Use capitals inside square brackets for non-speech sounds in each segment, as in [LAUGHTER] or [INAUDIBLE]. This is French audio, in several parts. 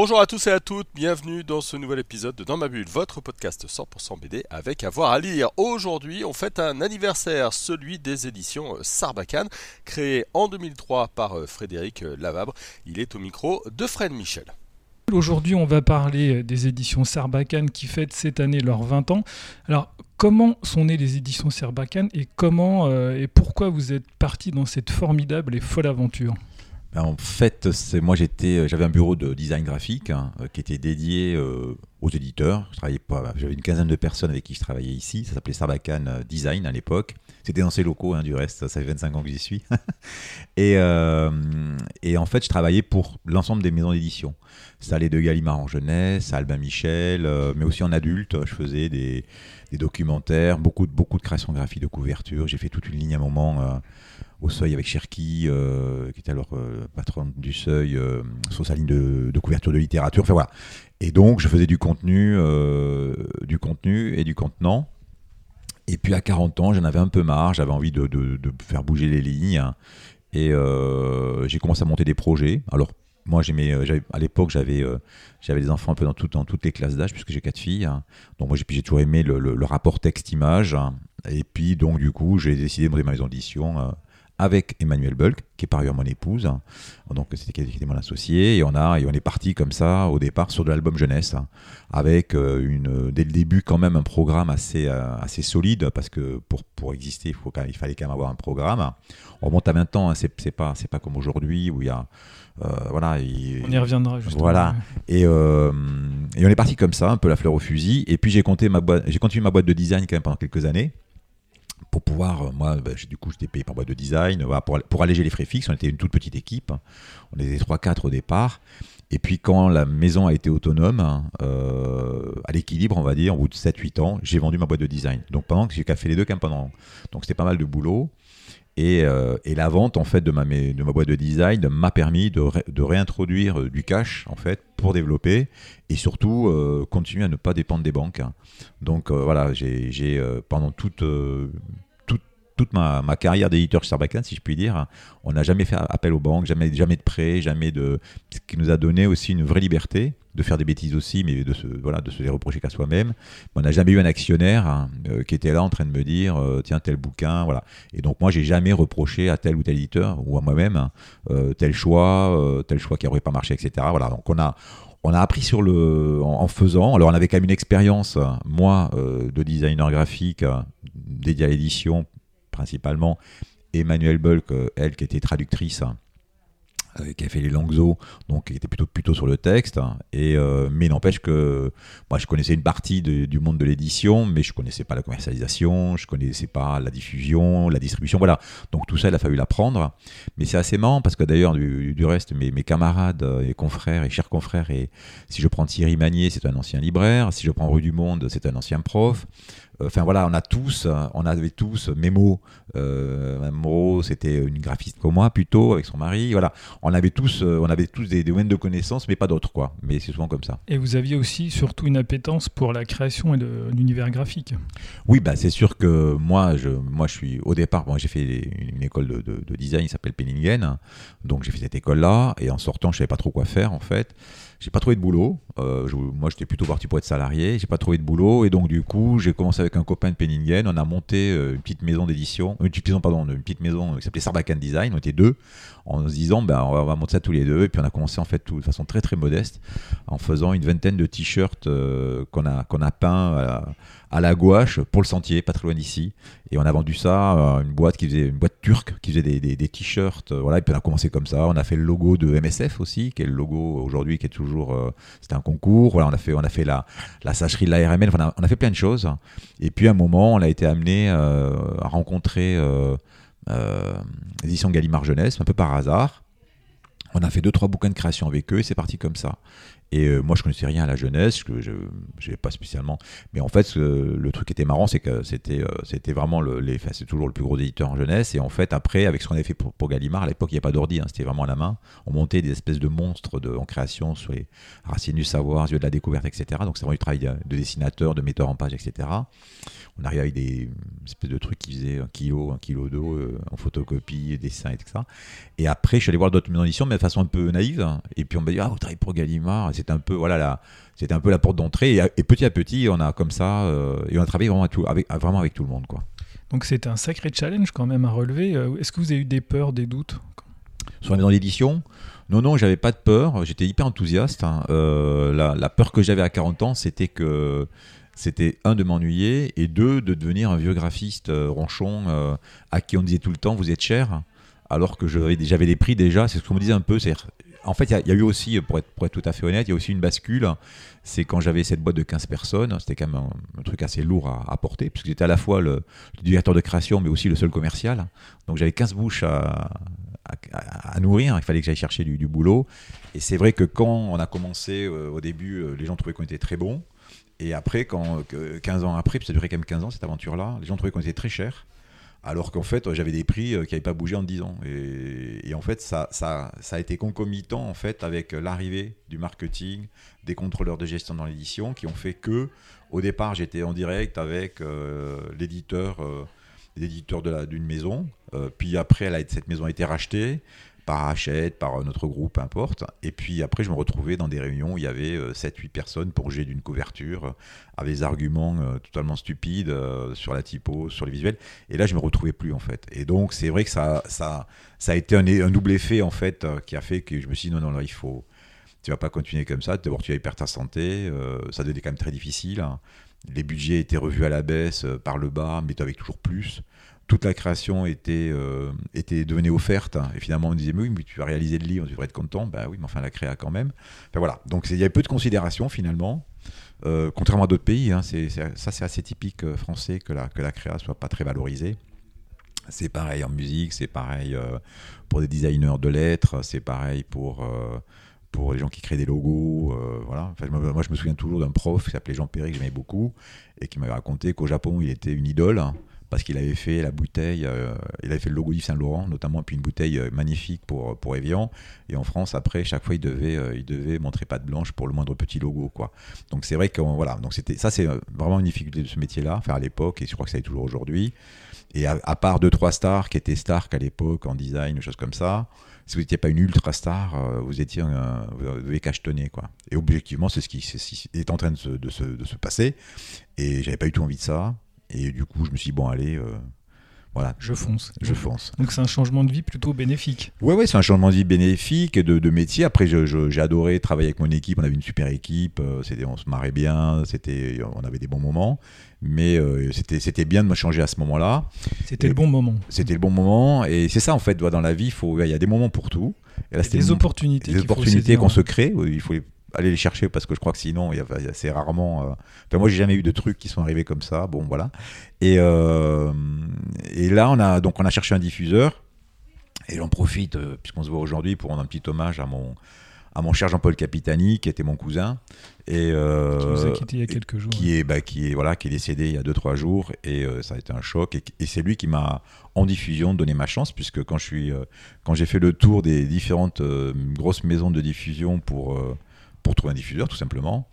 Bonjour à tous et à toutes, bienvenue dans ce nouvel épisode de Dans ma bulle, votre podcast 100% BD avec avoir à lire. Aujourd'hui, on fête un anniversaire, celui des éditions Sarbacane, créé en 2003 par euh, Frédéric Lavabre. Il est au micro de Fred Michel. Aujourd'hui, on va parler des éditions Sarbacane qui fêtent cette année leurs 20 ans. Alors, comment sont nées les éditions Sarbacane et comment euh, et pourquoi vous êtes parti dans cette formidable et folle aventure? En fait, c'est moi euh, j'avais un bureau de design graphique hein, euh, qui était dédié euh, aux éditeurs. Je travaillais pas, j'avais une quinzaine de personnes avec qui je travaillais ici. Ça s'appelait Sarbacane Design à l'époque. C'était dans ces locaux, hein, du reste, ça fait 25 ans que j'y suis. [LAUGHS] et, et, en fait, je travaillais pour l'ensemble des maisons d'édition. Ça allait de Gallimard en jeunesse, à Albin Michel, mais aussi en adulte. Je faisais des, des, documentaires, beaucoup, de créations graphiques de couverture. J'ai fait toute une ligne à un moment au seuil avec Cherki, euh, qui était alors euh, patron du seuil, euh, sur sa ligne de, couverture de littérature. Enfin voilà. Et donc, je faisais du contenu, du contenu et du contenant. Et puis à 40 ans, j'en avais un peu marre, j'avais envie de, faire bouger les lignes. Et j'ai commencé à monter des projets. Alors, moi, j'aimais, à l'époque, j'avais, j'avais des enfants un peu dans, dans toutes les classes d'âge, puisque j'ai quatre filles. Donc, moi, j'ai, toujours aimé le, le rapport texte-image. Et puis, donc, du coup, j'ai décidé de monter ma maison d'édition avec Emmanuel Bulk, qui est par ailleurs mon épouse. Donc c'était qui était mon associé. Et on, a, et on est parti comme ça au départ sur de l'album jeunesse, avec euh, une, dès le début quand même un programme assez, euh, assez solide, parce que pour, pour exister, il, faut il fallait quand même avoir un programme. On remonte à 20 ans, hein, c'est, pas, comme aujourd'hui où il y a... Euh, voilà, on y reviendra justement. Voilà. Et, et, on est parti comme ça, un peu la fleur au fusil. Et puis j'ai continué ma boîte de design quand même pendant quelques années pour pouvoir, euh, moi, bah, du coup, j'étais payé par boîte de design, pour, alléger les frais fixes. On était une toute petite équipe. On était 3-4 au départ. Et puis, quand la maison a été autonome, euh, à l'équilibre, on va dire, au bout de 7-8 ans, j'ai vendu ma boîte de design. Donc, pendant que j'ai fait les deux, quand pendant. Donc, c'était pas mal de boulot. Euh, et, la vente en fait de ma, boîte de design m'a permis de, réintroduire euh, du cash en fait pour développer et surtout euh, continuer à ne pas dépendre des banques. Donc voilà, j'ai pendant toute toute ma, carrière d'éditeur chez Sarbacane, si je puis dire, on n'a jamais fait appel aux banques, jamais, jamais de prêts, jamais de. Ce qui nous a donné aussi une vraie liberté de faire des bêtises aussi, mais de se, voilà, de se les reprocher qu'à soi-même. On n'a jamais eu un actionnaire hein, euh, qui était là en train de me dire euh, tiens, tel bouquin, voilà. Et donc, moi, j'ai jamais reproché à tel ou tel éditeur ou à moi-même hein, euh, tel choix, tel choix qui n'aurait pas marché, etc. Voilà. Donc, on a. On a appris sur le, en, faisant. Alors, on avait quand même une expérience, moi, de designer graphique dédié à l'édition principalement. Emmanuel Bulk, elle qui était traductrice euh, qui a fait les eaux, donc qui était plutôt, plutôt sur le texte. Et, euh, mais n'empêche que moi, je connaissais une partie du monde de l'édition, mais je connaissais pas la commercialisation, je connaissais pas la diffusion, la distribution, voilà. Donc tout ça, il a fallu l'apprendre. Mais c'est assez marrant parce que d'ailleurs, du, reste, mes, camarades et confrères et chers confrères, et si je prends Thierry Magnier, c'est un ancien libraire, si je prends Rue du Monde, c'est un ancien prof. Enfin voilà, on a tous, on avait tous Mémo, euh, Moreau, c'était une graphiste comme moi plutôt avec son mari. Voilà, on avait tous, euh, on avait tous des, domaines de connaissances, mais pas d'autres quoi. Mais c'est souvent comme ça. Et vous aviez aussi surtout une appétence pour la création et l'univers graphique. Oui, bah c'est sûr que moi, je, moi je suis au départ, moi j'ai fait une école de, de design, qui s'appelle Penningen, donc j'ai fait cette école là, et en sortant, je savais pas trop quoi faire en fait. J'ai pas trouvé de boulot. Euh, moi, j'étais plutôt parti pour être salarié. J'ai pas trouvé de boulot. Et donc, du coup, j'ai commencé avec un copain de Penningen. On a monté euh, une petite maison d'édition. Une petite maison, pardon, une petite maison qui s'appelait Sarbacane Design. On était deux. En se disant, ben, on va monter ça tous les deux. Et puis, on a commencé, en fait, tout, de façon très, très modeste. En faisant une vingtaine de t-shirts euh, qu'on a, qu'on a peints à la gouache pour le sentier, pas très loin d'ici. Et on a vendu ça à une boîte qui faisait une boîte turque qui faisait des, t-shirts. Euh, voilà, et puis on a commencé comme ça. On a fait le logo de MSF aussi, qui est le logo aujourd'hui qui est toujours. Euh, c'était un concours. Voilà, on a fait, on a fait la, la sacherie de la RMN. Enfin, on, a, fait plein de choses. Et puis à un moment, on a été amené euh, à rencontrer l'édition Gallimard Jeunesse, un peu par hasard. On a fait deux trois bouquins de création avec eux et c'est parti comme ça. Et euh, moi, je connaissais rien à la jeunesse, que je n'avais pas spécialement. Mais en fait, ce- le truc qui était marrant, c'est que c'était euh, c'était vraiment le, les, c'est toujours le plus gros éditeur en jeunesse. Et en fait, après, avec ce qu'on avait fait pour, pour Gallimard, à l'époque, il n'y a pas d'ordi, hein, c'était vraiment à la main. On montait des espèces de monstres de, en création sur les racines du savoir, yeux de la découverte, etc. Donc, c'est vraiment du travail de dessinateur, de metteur en page, etc. On arrivait avec des espèces de trucs qui faisaient un kilo, un kilo d'eau euh, en photocopie, dessin, etc. Et après, je suis allé voir d'autres maisons d'édition, mais de façon un peu naïve. hein. Et puis on m'a dit, ah, vous travaillez pour Gallimard. C'était un peu, voilà, la, c'était un peu la porte d'entrée. Et, et petit à petit, on a comme ça, euh, et on a travaillé vraiment, à tout, avec, à- vraiment avec tout le monde, quoi. Donc c'était un sacré challenge quand même à relever. Euh, Est-ce que vous avez eu des peurs, des doutes? Sur la maison d'édition, non, non, j'avais pas de peur. J'étais hyper enthousiaste. hein. Euh, la, la peur que j'avais à 40 ans, c'était que c'était un de m'ennuyer et deux de devenir un vieux graphiste euh, ronchon euh, à qui on disait tout le temps vous êtes cher, alors que j'avais des prix déjà. C'est ce qu'on me disait un peu. c'est en fait, il y a- eu aussi, pour être, pour être tout à fait honnête, il y a aussi une bascule. C'est quand j'avais cette boîte de 15 personnes, c'était quand même un, truc assez lourd à, porter, puisque j'étais à la fois le, directeur de création, mais aussi le seul commercial. Donc j'avais 15 bouches à, à, nourrir, il fallait que j'aille chercher du, du boulot. Et c'est vrai que quand on a commencé, euh, au début, euh, les gens trouvaient qu'on était très bons. Et après, quand, que 15 ans après, ça durait quand même 15 ans cette aventure-là, les gens trouvaient qu'on était très cher. Alors qu'en fait, j'avais des prix euh, qui n'avaient pas bougé en 10 ans. Et, en fait, ça, ça, ça a été concomitant en fait, avec l'arrivée du marketing, des contrôleurs de gestion dans l'édition, qui ont fait que, au départ, j'étais en direct avec euh, l'éditeur, euh, d'une maison. Euh, puis après, cette maison a été rachetée par Hachette, par notre groupe, peu importe. Et puis après, je me retrouvais dans des réunions où il y avait 7-8 personnes pour gérer d'une couverture, euh, avec des arguments euh, totalement stupides euh, sur la typo, sur les visuels. Et là, je me retrouvais plus, en fait. Et donc, c'est vrai que ça, ça, ça a été un, double effet, en fait, euh, qui a fait que je me suis dit, non, non, là, il faut... Tu vas pas continuer comme ça. D'abord, tu vas perdre ta santé. euh, ça devenait quand même très difficile. Les budgets étaient revus à la baisse, euh, par le bas, mais avec toujours plus toute la création était, euh, était devenue offerte. hein. Et finalement, on disait, mais oui, mais tu vas réaliser le livre, tu devrais être content. Ben oui, mais enfin, la créa quand même. Voilà. Donc, il y avait peu de considération finalement. Euh, contrairement à d'autres pays, hein, ça c'est assez typique euh, français que la, que la créa soit pas très valorisée. C'est pareil en musique, c'est pareil pour des designers de lettres, c'est pareil pour, pour les gens qui créent des logos. voilà. Moi, je me souviens toujours d'un prof qui s'appelait Jean Perry, que j'aimais beaucoup, et qui m'avait raconté qu'au Japon, il était une idole. Parce qu'il avait fait la bouteille, euh, il avait fait le logo Yves Saint Laurent notamment, puis une bouteille euh, magnifique pour, pour Evian. Et en France, après, chaque fois, il devait, euh, il devait montrer patte blanche pour le moindre petit logo, quoi. Donc c'est vrai que voilà, donc c'était ça, c'est euh, vraiment une difficulté de ce métier-là, enfin à l'époque, et je crois que ça est toujours aujourd'hui. Et à, part deux trois stars qui étaient Stark à l'époque en design, ou choses comme ça, si vous n'étiez pas une ultra star, vous étiez vous cachetonner quoi. Et objectivement, c'est ce qui c'est ce qui est en train de se, de se, de se passer. Et j'avais pas du tout envie de ça. Et du coup, je me suis dit, bon, allez, euh, voilà, Je fonce. je fonce. Donc c'est un changement de vie plutôt bénéfique. Ouais, ouais, c'est un changement de vie bénéfique et de, de métier. Après, j'ai adoré travailler avec mon équipe. On avait une super équipe. euh, C'était, on se marrait bien. C'était, on avait des bons moments. Mais euh, c'était, c'était bien de me changer à ce moment-là. C'était le bon moment. C'était le bon moment. Et c'est ça, en fait, dans la vie, il y a des moments pour tout. Et là, Des opportunités. des opportunités qu'on se crée. Il faut les- aller les chercher parce que je crois que sinon, il y a, il y a- c'est rarement. euh, Enfin, moi, j'ai jamais eu de trucs qui sont arrivés comme ça. Bon, voilà. Et, euh, et là, on a donc on a cherché un diffuseur. Et j'en profite, euh, puisqu'on se voit aujourd'hui, pour rendre un petit hommage à mon, à mon cher Jean-Paul Capitani, qui était mon cousin. Et, euh, Qui nous a il y a quelques jours. qui est, bah, qui est, voilà, qui est décédé il y a 2-3 jours. Et ça a été un choc. Et, et c'est lui qui m'a, en diffusion, donné ma chance, puisque quand, je suis, quand j'ai fait le tour des différentes grosses maisons de diffusion pour, pour trouver un diffuseur, tout simplement,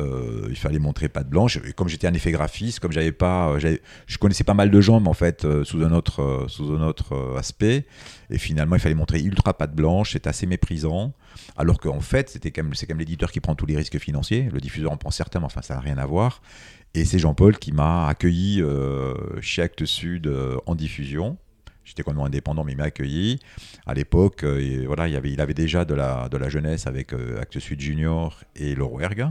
euh, il fallait montrer patte blanche. Et comme j'étais un effet graphiste, comme j'avais pas, euh, je connaissais pas mal de gens, mais en fait euh, sous un autre, sous un autre aspect. Et finalement, il fallait montrer ultra patte blanche. C'était assez méprisant. Alors qu'en fait, c'était quand c'est quand même l'éditeur qui prend tous les risques financiers. Le diffuseur en prend certains, mais enfin, ça n'a rien à voir. Et c'est Jean-Paul qui m'a accueilli chez Actes Sud en diffusion. J'étais complètement indépendant, mais il m'a accueilli. À l'époque, euh, voilà, il, avait, déjà de la, de la jeunesse avec euh, Actes Sud Junior et Rouergue.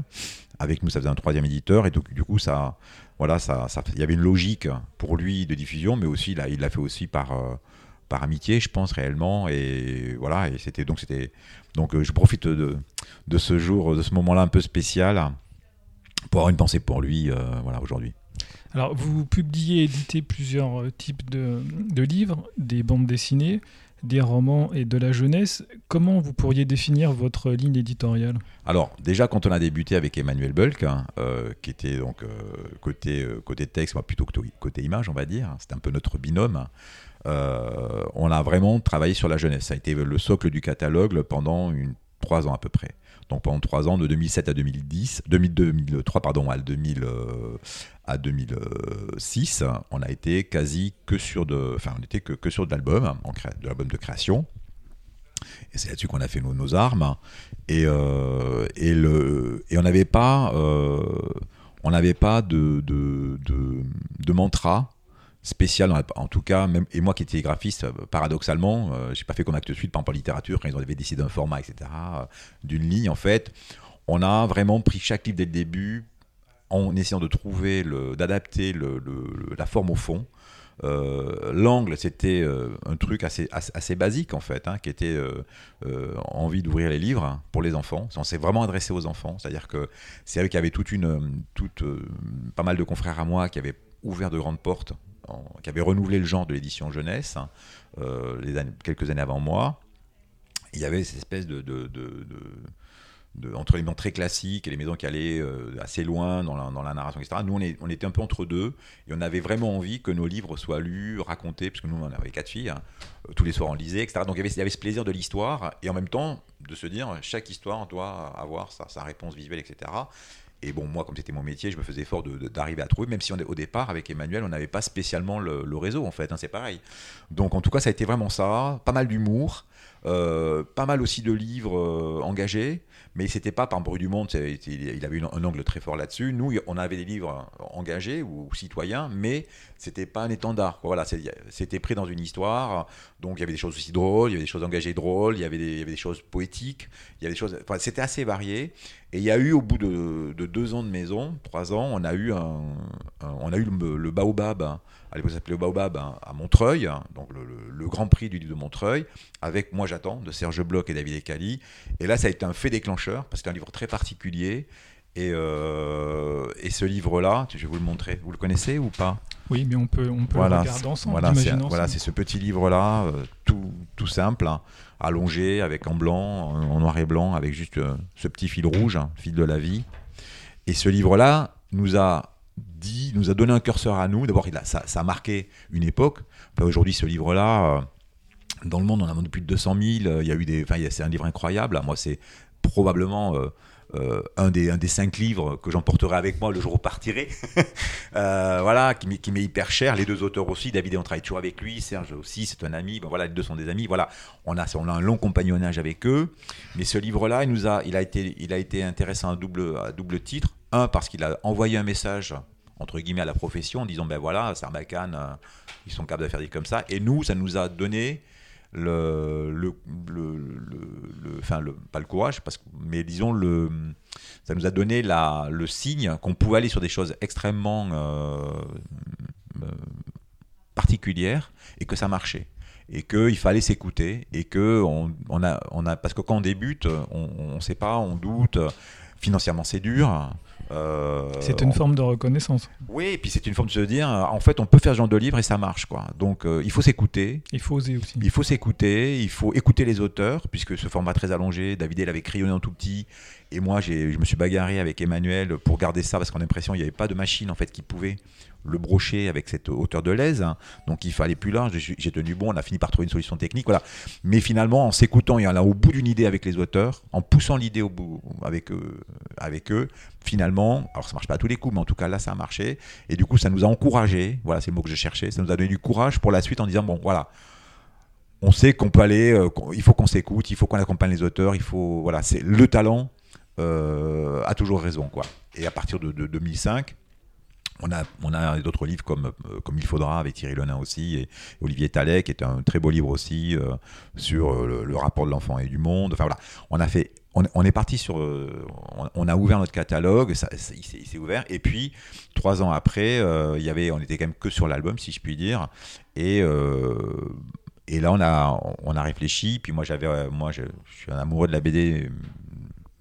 Avec nous, ça faisait un troisième éditeur. Et donc, du coup, ça, voilà, ça, il y avait une logique pour lui de diffusion, mais aussi, là, il l'a fait aussi par, euh, par amitié, je pense, réellement. Et voilà, et c'était donc, c'était. Donc, euh, je profite de, de ce jour, de ce moment-là un peu spécial pour avoir une pensée pour lui, voilà, aujourd'hui. Alors, vous publiez et éditez plusieurs euh, types de, livres, des bandes dessinées. des romans et de la jeunesse. Comment vous pourriez définir votre ligne éditoriale? Alors, déjà, quand on a débuté avec Emmanuel Bulk, hein, euh, qui était donc euh, côté, côté texte, moi, plutôt que côté image, on va dire, hein, c'était un peu notre binôme. on a vraiment travaillé sur la jeunesse. Ça a été le socle du catalogue pendant trois ans à peu près. Donc pendant trois ans, de 2007 à 2010, 2003 pardon, à, 2000, à 2006, on a été quasi que sur de, enfin on était que, que sur de l'album, de l'album de création. Et c'est là-dessus qu'on a fait nos, nos armes. Et, euh, et, le, et on n'avait pas, euh, on n'avait pas de, de, de, de mantra spécial, en tout cas, et moi qui étais graphiste, paradoxalement, euh, j'ai pas fait comme Actes Suite, par exemple en littérature, quand ils avaient décidé d'un format, etc., euh, d'une ligne, en fait, on a vraiment pris chaque livre dès le début en essayant de trouver, d'adapter la forme au fond. Euh, l'angle, c'était un truc assez, assez, basique en fait, hein, qui était envie d'ouvrir les livres hein, pour les enfants. On s'est vraiment adressé aux enfants, c'est-à-dire que c'est qu'il y avait toute une, toute, pas mal de confrères à moi qui avaient ouvert de grandes portes qui avait renouvelé le genre de l'édition jeunesse, hein, euh, quelques années avant moi. Il y avait cette espèce de, entre les maisons très classiques et les maisons qui allaient euh, assez loin dans la, narration, etc. Nous, on, était un peu entre deux et on avait vraiment envie que nos livres soient lus, racontés, parce que nous, on avait quatre filles, hein, euh, tous les soirs on lisait, etc. Donc il y, avait, ce plaisir de l'histoire et en même temps de se dire chaque histoire doit avoir sa réponse visuelle, etc. Et bon, moi, comme c'était mon métier, je me faisais fort d'arriver à trouver, même si on, au départ, avec Emmanuel, on n'avait pas spécialement le, réseau, en fait, hein, c'est pareil. Donc, en tout cas, ça a été vraiment ça, pas mal d'humour, euh, pas mal aussi de livres euh, engagés, mais c'était pas par bruit du monde, il avait un angle très fort là-dessus. Nous, on avait des livres engagés ou, citoyens, mais c'était pas un étendard. Voilà, c'était pris dans une histoire, donc il y avait des choses aussi drôles, il y avait des choses engagées drôles, il y avait des, choses poétiques, il y avait des choses, enfin, c'était assez varié. Et il y a eu au bout de, deux ans de maison, trois ans, on a eu un, on a eu le, le baobab hein, l'époque ça s'appelait le Baobab hein, à Montreuil, hein, donc le, Grand Prix du livre de Montreuil, avec Moi j'attends de Serge Bloch et David Ecali. Et là ça a été un fait déclencheur, parce que c'est un livre très particulier. Et, euh, et ce livre-là, je vais vous le montrer. Vous le connaissez ou pas? Oui, mais on peut, on peut voilà, le regarder ensemble. Voilà, c'est, voilà, c'est ce petit livre-là, euh, tout, tout simple, hein, allongé, avec en blanc, en, noir et blanc, avec juste euh, ce petit fil rouge, fil de la vie. Et ce livre-là nous a dit, nous a donné un curseur à nous. D'abord, ça, ça, a marqué une époque. Aujourd'hui, ce livre-là, euh, dans le monde, on a vendu plus de 200 000. Euh, il y a eu des, enfin, c'est un livre incroyable. Moi, c'est probablement euh, un, des, un des cinq livres que j'emporterai avec moi le jour où partirai. [LAUGHS] voilà, qui, m'est hyper cher. Les deux auteurs aussi. David, on travaille toujours avec lui. Serge aussi, c'est un ami. Ben voilà, les deux sont des amis. Voilà, on a, on a un long compagnonnage avec eux. Mais ce livre-là, il a, il été, il a été intéressant à double, à double titre. Un, parce qu'il a envoyé un message entre guillemets à la profession en disant ben voilà, Sarbacane, euh, ils sont capables de faire des comme ça. Et nous, ça nous a donné le, le, le, enfin le, pas le courage, parce, mais disons le, ça nous a donné la, le signe qu'on pouvait aller sur des choses extrêmement euh, euh, particulières et que ça marchait et qu'il fallait s'écouter et que on, on, a, on a parce que quand on débute, on ne sait pas, on doute. Financièrement, c'est dur. Euh, c'est une forme de reconnaissance. Oui, et puis c'est une forme de se dire, euh, en fait, on peut faire ce genre de livre et ça marche, quoi. Donc, euh, il faut s'écouter. Il faut oser aussi. Il faut s'écouter, il faut écouter les auteurs, puisque ce format très allongé, David, il avait crayonné en tout petit, et moi, je me suis bagarré avec Emmanuel pour garder ça, parce qu'on a l'impression qu'il n'y avait pas de machine, en fait, qui pouvait le brocher avec cette hauteur de l'aise. Donc il fallait plus large. J'ai tenu bon. On a fini par trouver une solution technique. Voilà. Mais finalement, en s'écoutant et en allant au bout d'une idée avec les auteurs, en poussant l'idée au bout avec eux, avec eux, finalement, alors ça marche pas à tous les coups, mais en tout cas là, ça a marché. Et du coup, ça nous a encouragé. Voilà, c'est le mot que je cherchais. Ça nous a donné du courage pour la suite en disant bon, voilà. On sait qu'on peut aller, euh, il faut qu'on s'écoute, il faut qu'on accompagne les auteurs, il faut, voilà, c'est le talent euh, a toujours raison, quoi. Et à partir de 2005, on a, on a d'autres livres comme, euh, comme Il faudra avec Thierry Lenin aussi et Olivier Talek qui est un très beau livre aussi euh, sur euh, le, rapport de l'enfant et du monde. Enfin voilà, on a fait, on, est parti sur, on, a ouvert notre catalogue, ça, il s'est ouvert et puis trois ans après, il y avait, on était quand même que sur l'album si je puis dire et et là on a on a réfléchi. Puis moi moi je suis un amoureux de la BD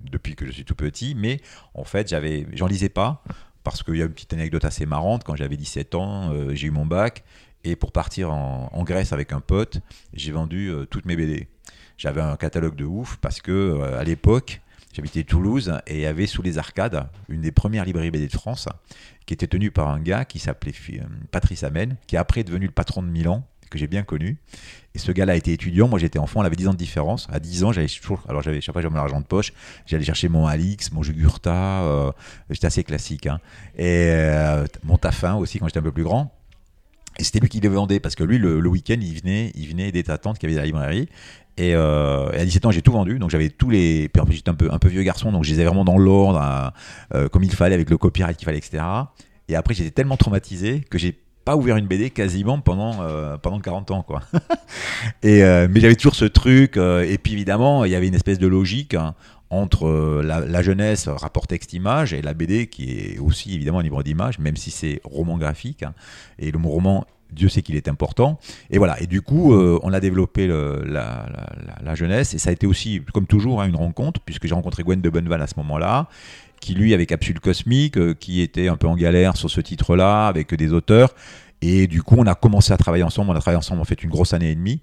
depuis que je suis tout petit, mais en fait j'en lisais pas parce qu'il y a une petite anecdote assez marrante. Quand j'avais 17 ans, euh, j'ai eu mon bac Et pour partir en, Grèce avec un pote, j'ai vendu euh, toutes mes BD. J'avais un catalogue de ouf parce que euh, à l'époque, j'habitais Toulouse et il y avait sous les arcades une des premières librairies BD de France qui était tenue par un gars qui s'appelait Patrice Amen, qui est après devenu le patron de Milan, que j'ai bien connu. Et ce gars-là était étudiant, moi j'étais enfant, on avait 10 ans de différence. À 10 ans, j'avais toujours, alors j'avais, chaque fois j'avais mon argent de poche, j'allais chercher mon Alix, mon Jugurtha, euh, j'étais assez classique. hein. Et euh, mon Taffin aussi quand j'étais un peu plus grand. Et c'était lui qui les vendait parce que lui, le, le week-end, il venait, il venait aider ta tante qui avait la librairie. Et, euh, et à 17 ans, j'ai tout vendu. Donc j'avais tous les. Puis en plus, j'étais un peu, un peu vieux garçon, donc je les avais vraiment dans l'ordre, hein, euh, comme il fallait, avec le copyright qu'il fallait, etc. Et après, j'étais tellement traumatisé que j'ai pas ouvert une BD quasiment pendant, euh, pendant 40 ans. Quoi. [LAUGHS] et, euh, mais j'avais toujours ce truc. euh, et puis évidemment, il y avait une espèce de logique hein, entre la, jeunesse, rapport texte-image, et la BD qui est aussi évidemment un livre d'image, même si c'est roman graphique. hein. et le mot roman, Dieu sait qu'il est important. Et voilà. Et du coup, on a développé la jeunesse. Et ça a été aussi, comme toujours, hein, une rencontre, puisque j'ai rencontré Gwen de Bonneval à ce moment-là, qui lui, avec Capsule Cosmique, euh, qui était un peu en galère sur ce titre-là, avec des auteurs. Et du coup, on a commencé à travailler ensemble. On a travaillé ensemble en fait une grosse année et demie.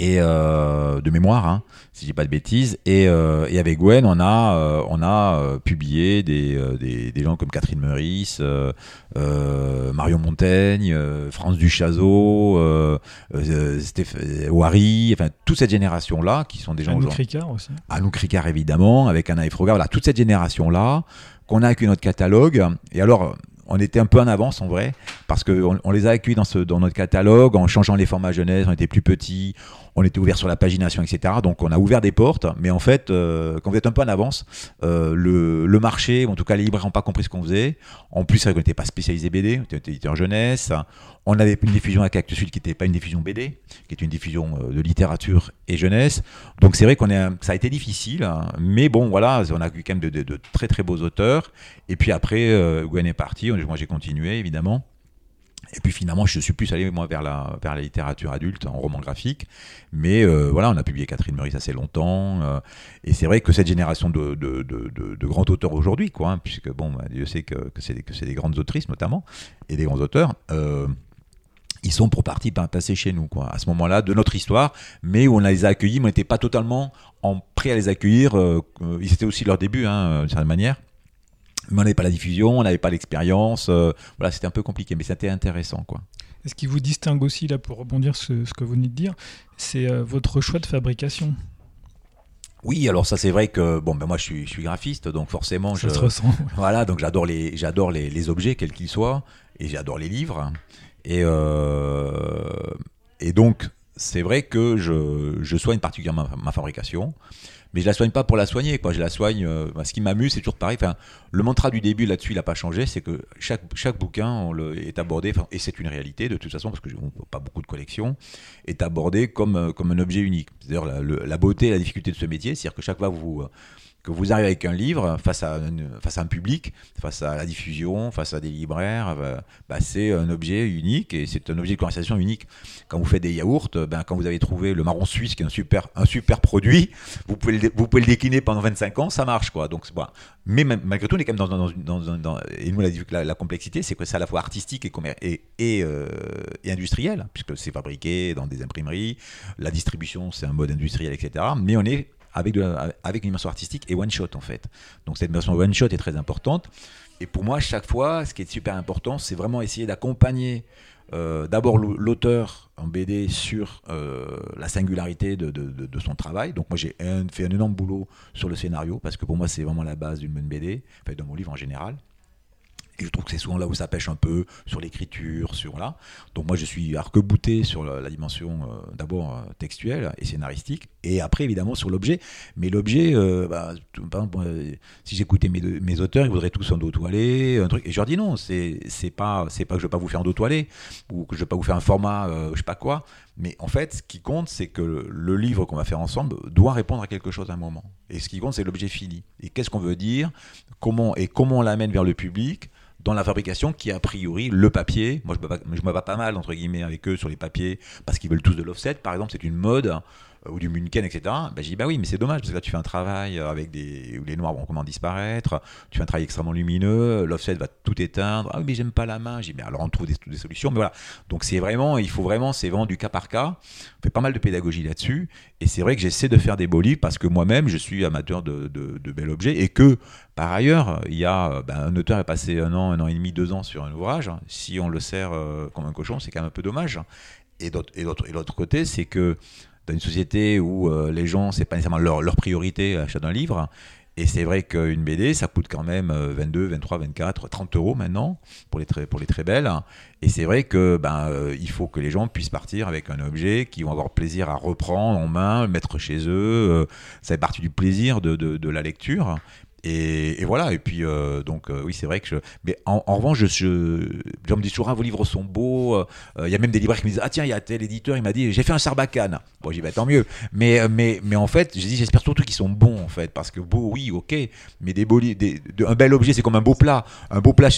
Et euh, de mémoire, hein, si je dis pas de bêtises. Et, euh, et avec Gwen, on a, euh, on a euh, publié des, euh, des, des gens comme Catherine Meurice, euh, euh, Marion Montaigne, euh, France Duchazot, euh, euh, Ouari, enfin toute cette génération-là qui sont des gens aujourd'hui- Ricard aussi. Anouk Ricard évidemment, avec Anna Efroga, voilà, toute cette génération-là, qu'on a avec notre catalogue. Et alors, on était un peu en avance en vrai, parce qu'on on les a accueillis dans, notre catalogue, en changeant les formats jeunesse, on était plus petits, on était ouvert sur la pagination, etc. Donc on a ouvert des portes, mais en fait, euh, quand vous êtes un peu en avance, euh, le, marché, en tout cas les libraires n'ont pas compris ce qu'on faisait. En plus, qu'on n'était pas spécialisé BD, on était éditeur jeunesse. On avait une diffusion à Cactus Sud qui n'était pas une diffusion BD, qui était une diffusion euh, de littérature et jeunesse. Donc c'est vrai qu'on est, ça a été difficile, hein. mais bon voilà, on a eu quand même de, très très beaux auteurs. Et puis après, euh, Gwen est parti, moi j'ai continué évidemment. Et puis finalement, je suis plus allé moi vers la, vers la littérature adulte en roman graphique. Mais euh, voilà, on a publié Catherine Meurice assez longtemps. euh, et c'est vrai que cette génération de, de, de, grands auteurs aujourd'hui, quoi, hein, puisque bon, bah, Dieu sait que, que c'est que c'est des grandes autrices notamment, et des grands auteurs. euh, ils sont pour partie pas passés chez nous, quoi, à ce moment-là de notre histoire, mais où on les a accueillis, mais on n'était pas totalement en prêt à les accueillir. étaient aussi leur début, hein, d'une certaine manière. Mais on n'avait pas la diffusion, on n'avait pas l'expérience. euh, voilà, c'était un peu compliqué, mais c'était intéressant, quoi. Et ce qui vous distingue aussi, là, pour rebondir sur ce, ce que vous venez de dire, c'est euh, votre choix de fabrication. Oui, alors ça c'est vrai que bon ben moi je suis, je suis graphiste donc forcément Ça je, se ressent. voilà donc j'adore les j'adore les, les objets quels qu'ils soient et j'adore les livres et euh, et donc c'est vrai que je, je soigne particulièrement ma, ma fabrication mais je la soigne pas pour la soigner quoi je la soigne euh, ce qui m'amuse c'est toujours pareil le mantra du début là-dessus il n'a pas changé c'est que chaque bouquin on est abordé et c'est une réalité de toute façon parce que j'ai pas beaucoup de collections est abordé comme, euh, comme un objet unique. C'est-à-dire la, la beauté et la difficulté de ce métier, c'est-à-dire que chaque fois que vous, euh, que vous arrivez avec un livre face à, face à un public, face à la diffusion, face à des libraires, euh, bah, c'est un objet unique et c'est un objet de conversation unique. Quand vous faites des yaourts, ben, quand vous avez trouvé le marron suisse qui est un super, un super produit, vous pouvez, le, vous pouvez le décliner pendant 25 ans, ça marche. quoi. Donc. Mais malgré tout, on est quand même dans, dans, dans, dans- et nous la, complexité, c'est que c'est à la fois artistique et, euh, et industriel, puisque c'est fabriqué dans des imprimeries, la distribution c'est un mode industriel, etc. Mais on est avec, une dimension artistique et one shot en fait. Donc cette dimension one shot est très importante. Et pour moi, chaque fois, ce qui est super important, c'est vraiment essayer d'accompagner euh, d'abord l'au- l'auteur en BD sur euh, la singularité de, son travail. Donc moi j'ai fait un énorme boulot sur le scénario parce que pour moi c'est vraiment la base d'une bonne BD, enfin de mon livre en général. Et je trouve que c'est souvent là où ça pêche un peu sur l'écriture, sur là. Donc moi je suis arc-bouté sur la, dimension euh, d'abord euh, textuelle et scénaristique, et après évidemment sur l'objet. Mais l'objet, euh, bah, si j'écoutais mes, auteurs, ils voudraient tous un dos toilé, un truc. Et je leur dis non, c'est pas pas que je vais pas vous faire un dos toilé ou que je vais pas vous faire un format, je sais pas quoi. Mais en fait, ce qui compte, c'est que le, le livre qu'on va faire ensemble doit répondre à quelque chose à un moment. Et ce qui compte, c'est l'objet fini. Et qu'est-ce qu'on veut dire Comment et comment on l'amène vers le public dans la fabrication qui a priori le papier. Moi, je me bats, je pas mal, entre guillemets, avec eux sur les papiers parce qu'ils veulent tous de l'offset. Par exemple, c'est une mode euh, ou du Munken, etc. Ben, j'ai dit, bah oui, mais c'est dommage, parce que là, tu fais un travail avec des. où les noirs vont comment disparaître, tu fais un travail extrêmement lumineux, l'offset va tout éteindre. Ah oui, mais j'aime pas la main. J'ai dit, mais alors on trouve des, solutions. Mais voilà. Donc c'est vraiment, il faut vraiment, c'est vraiment du cas par cas. On fait pas mal de pédagogie là-dessus. Et c'est vrai que j'essaie de faire des beaux parce que moi-même, je suis amateur de, de, de bel objet et que, par ailleurs, il y a. Ben, un auteur est passé un an, un an et demi, deux ans sur un ouvrage. Si on le sert euh, comme un cochon, c'est quand même un peu dommage. Et l'autre côté, c'est que dans une société où euh, les gens, c'est pas nécessairement leur, leur priorité l'achat d'un livre. Et c'est vrai qu'une BD, ça coûte quand même 22, 23, 24, 30 euros maintenant pour les très, pour les très belles. Et c'est vrai que ben euh, il faut que les gens puissent partir avec un objet qu'ils vont avoir plaisir à reprendre en main, mettre chez eux. Euh, ça fait partie du plaisir de, de, de la lecture. Et, voilà, et puis euh, donc euh, oui, c'est vrai que je. Mais en, revanche, je, je, me dis toujours, ah, vos livres sont beaux. Il euh, y a même des libraires qui me disent, ah tiens, il y a tel éditeur, il m'a dit, j'ai fait un Sarbacane. Bon, j'y vais, tant mieux. Mais, mais, mais en fait, je dis, j'espère surtout qu'ils sont bons, en fait, parce que beau, oui, ok, mais des beaux, des, de, un bel objet, c'est comme un beau plat. Un beau plat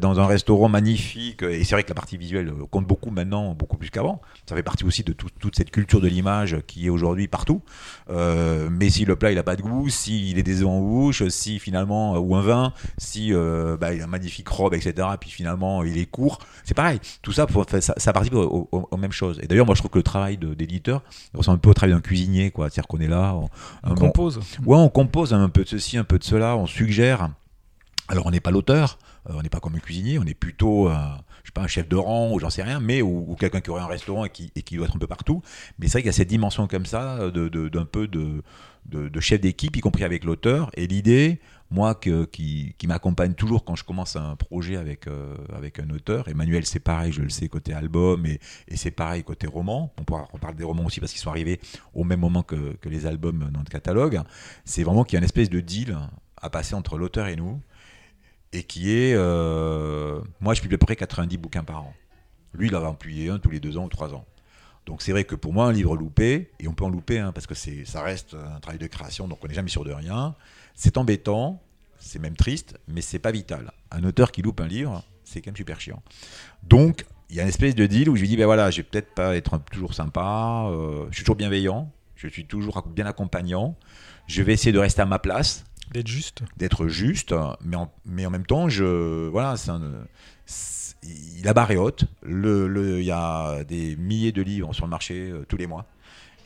dans un restaurant magnifique, et c'est vrai que la partie visuelle compte beaucoup maintenant, beaucoup plus qu'avant. Ça fait partie aussi de tout, toute cette culture de l'image qui est aujourd'hui partout. mais si le plat, il a pas de goût, s'il est des en bouche, si finalement, ou un vin, si euh, bah, il a une magnifique robe, etc., puis finalement il est court, c'est pareil. Tout ça, pour, ça, ça participe aux, aux, aux, mêmes choses. Et d'ailleurs, moi je trouve que le travail d'éditeur ressemble un peu au travail d'un cuisinier, quoi. C'est-à-dire qu'on est là, on, on compose. ouais, on compose un peu de ceci, un peu de cela, on suggère. Alors on n'est pas l'auteur, euh, on n'est pas comme un cuisinier, on est plutôt, euh, je sais pas, un chef de rang ou j'en sais rien, mais ou, ou quelqu'un qui aurait un restaurant et qui, et qui doit être un peu partout. Mais c'est vrai qu'il y a cette dimension comme ça de, de, d'un peu de, de, chef d'équipe, y compris avec l'auteur. Et l'idée, moi, qui, m'accompagne toujours quand je commence un projet avec, euh, avec un auteur. Emmanuel, c'est pareil, je le sais, côté album, et, et c'est pareil côté roman. On reparler des romans aussi parce qu'ils sont arrivés au même moment que, que les albums dans le catalogue. C'est vraiment qu'il y a une espèce de deal à passer entre l'auteur et nous et qui est. Euh, moi, je publie à peu près 90 bouquins par an. Lui, il en publié un tous les deux ans ou trois ans. Donc c'est vrai que pour moi, un livre loupé, et on peut en louper, hein, parce que ça reste un travail de création, donc on n'est jamais sûr de rien, c'est embêtant, c'est même triste, mais c'est pas vital. Un auteur qui loupe un livre, c'est quand même super chiant. Donc, il y a une espèce de deal où je lui dis, ben voilà, je vais peut-être pas être toujours sympa, euh, je suis toujours bienveillant, je suis toujours bien accompagnant, je vais essayer de rester à ma place, D'être juste. D'être juste, mais en, mais en même temps, je, voilà, c'est un, la barre est haute. Il y a des milliers de livres sur le marché euh, tous les mois.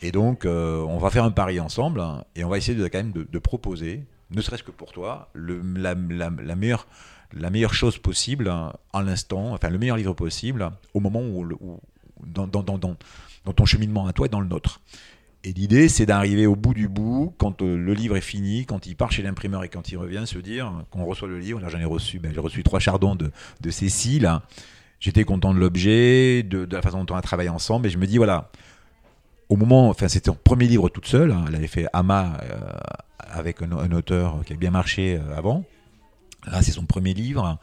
Et donc, euh, on va faire un pari ensemble hein, et on va essayer de, quand même de, proposer, ne serait-ce que pour toi, le, la, meilleure, la meilleure chose possible hein, en l'instant, enfin le meilleur livre possible au moment où, dans, dans ton cheminement à toi et dans le nôtre. Et l'idée, c'est d'arriver au bout du bout, quand euh, le livre est fini, quand il part chez l'imprimeur et quand il revient, se dire qu'on reçoit le livre. Là, j'en ai reçu, ben, j'ai reçu trois chardons de, de Cécile. J'étais content de l'objet, de, la façon dont on a travaillé ensemble. Et je me dis, voilà, au moment, enfin, c'était son premier livre toute seule. Hein, elle avait fait Ama euh, avec un, un, auteur qui a bien marché euh, avant. Là, c'est son premier livre.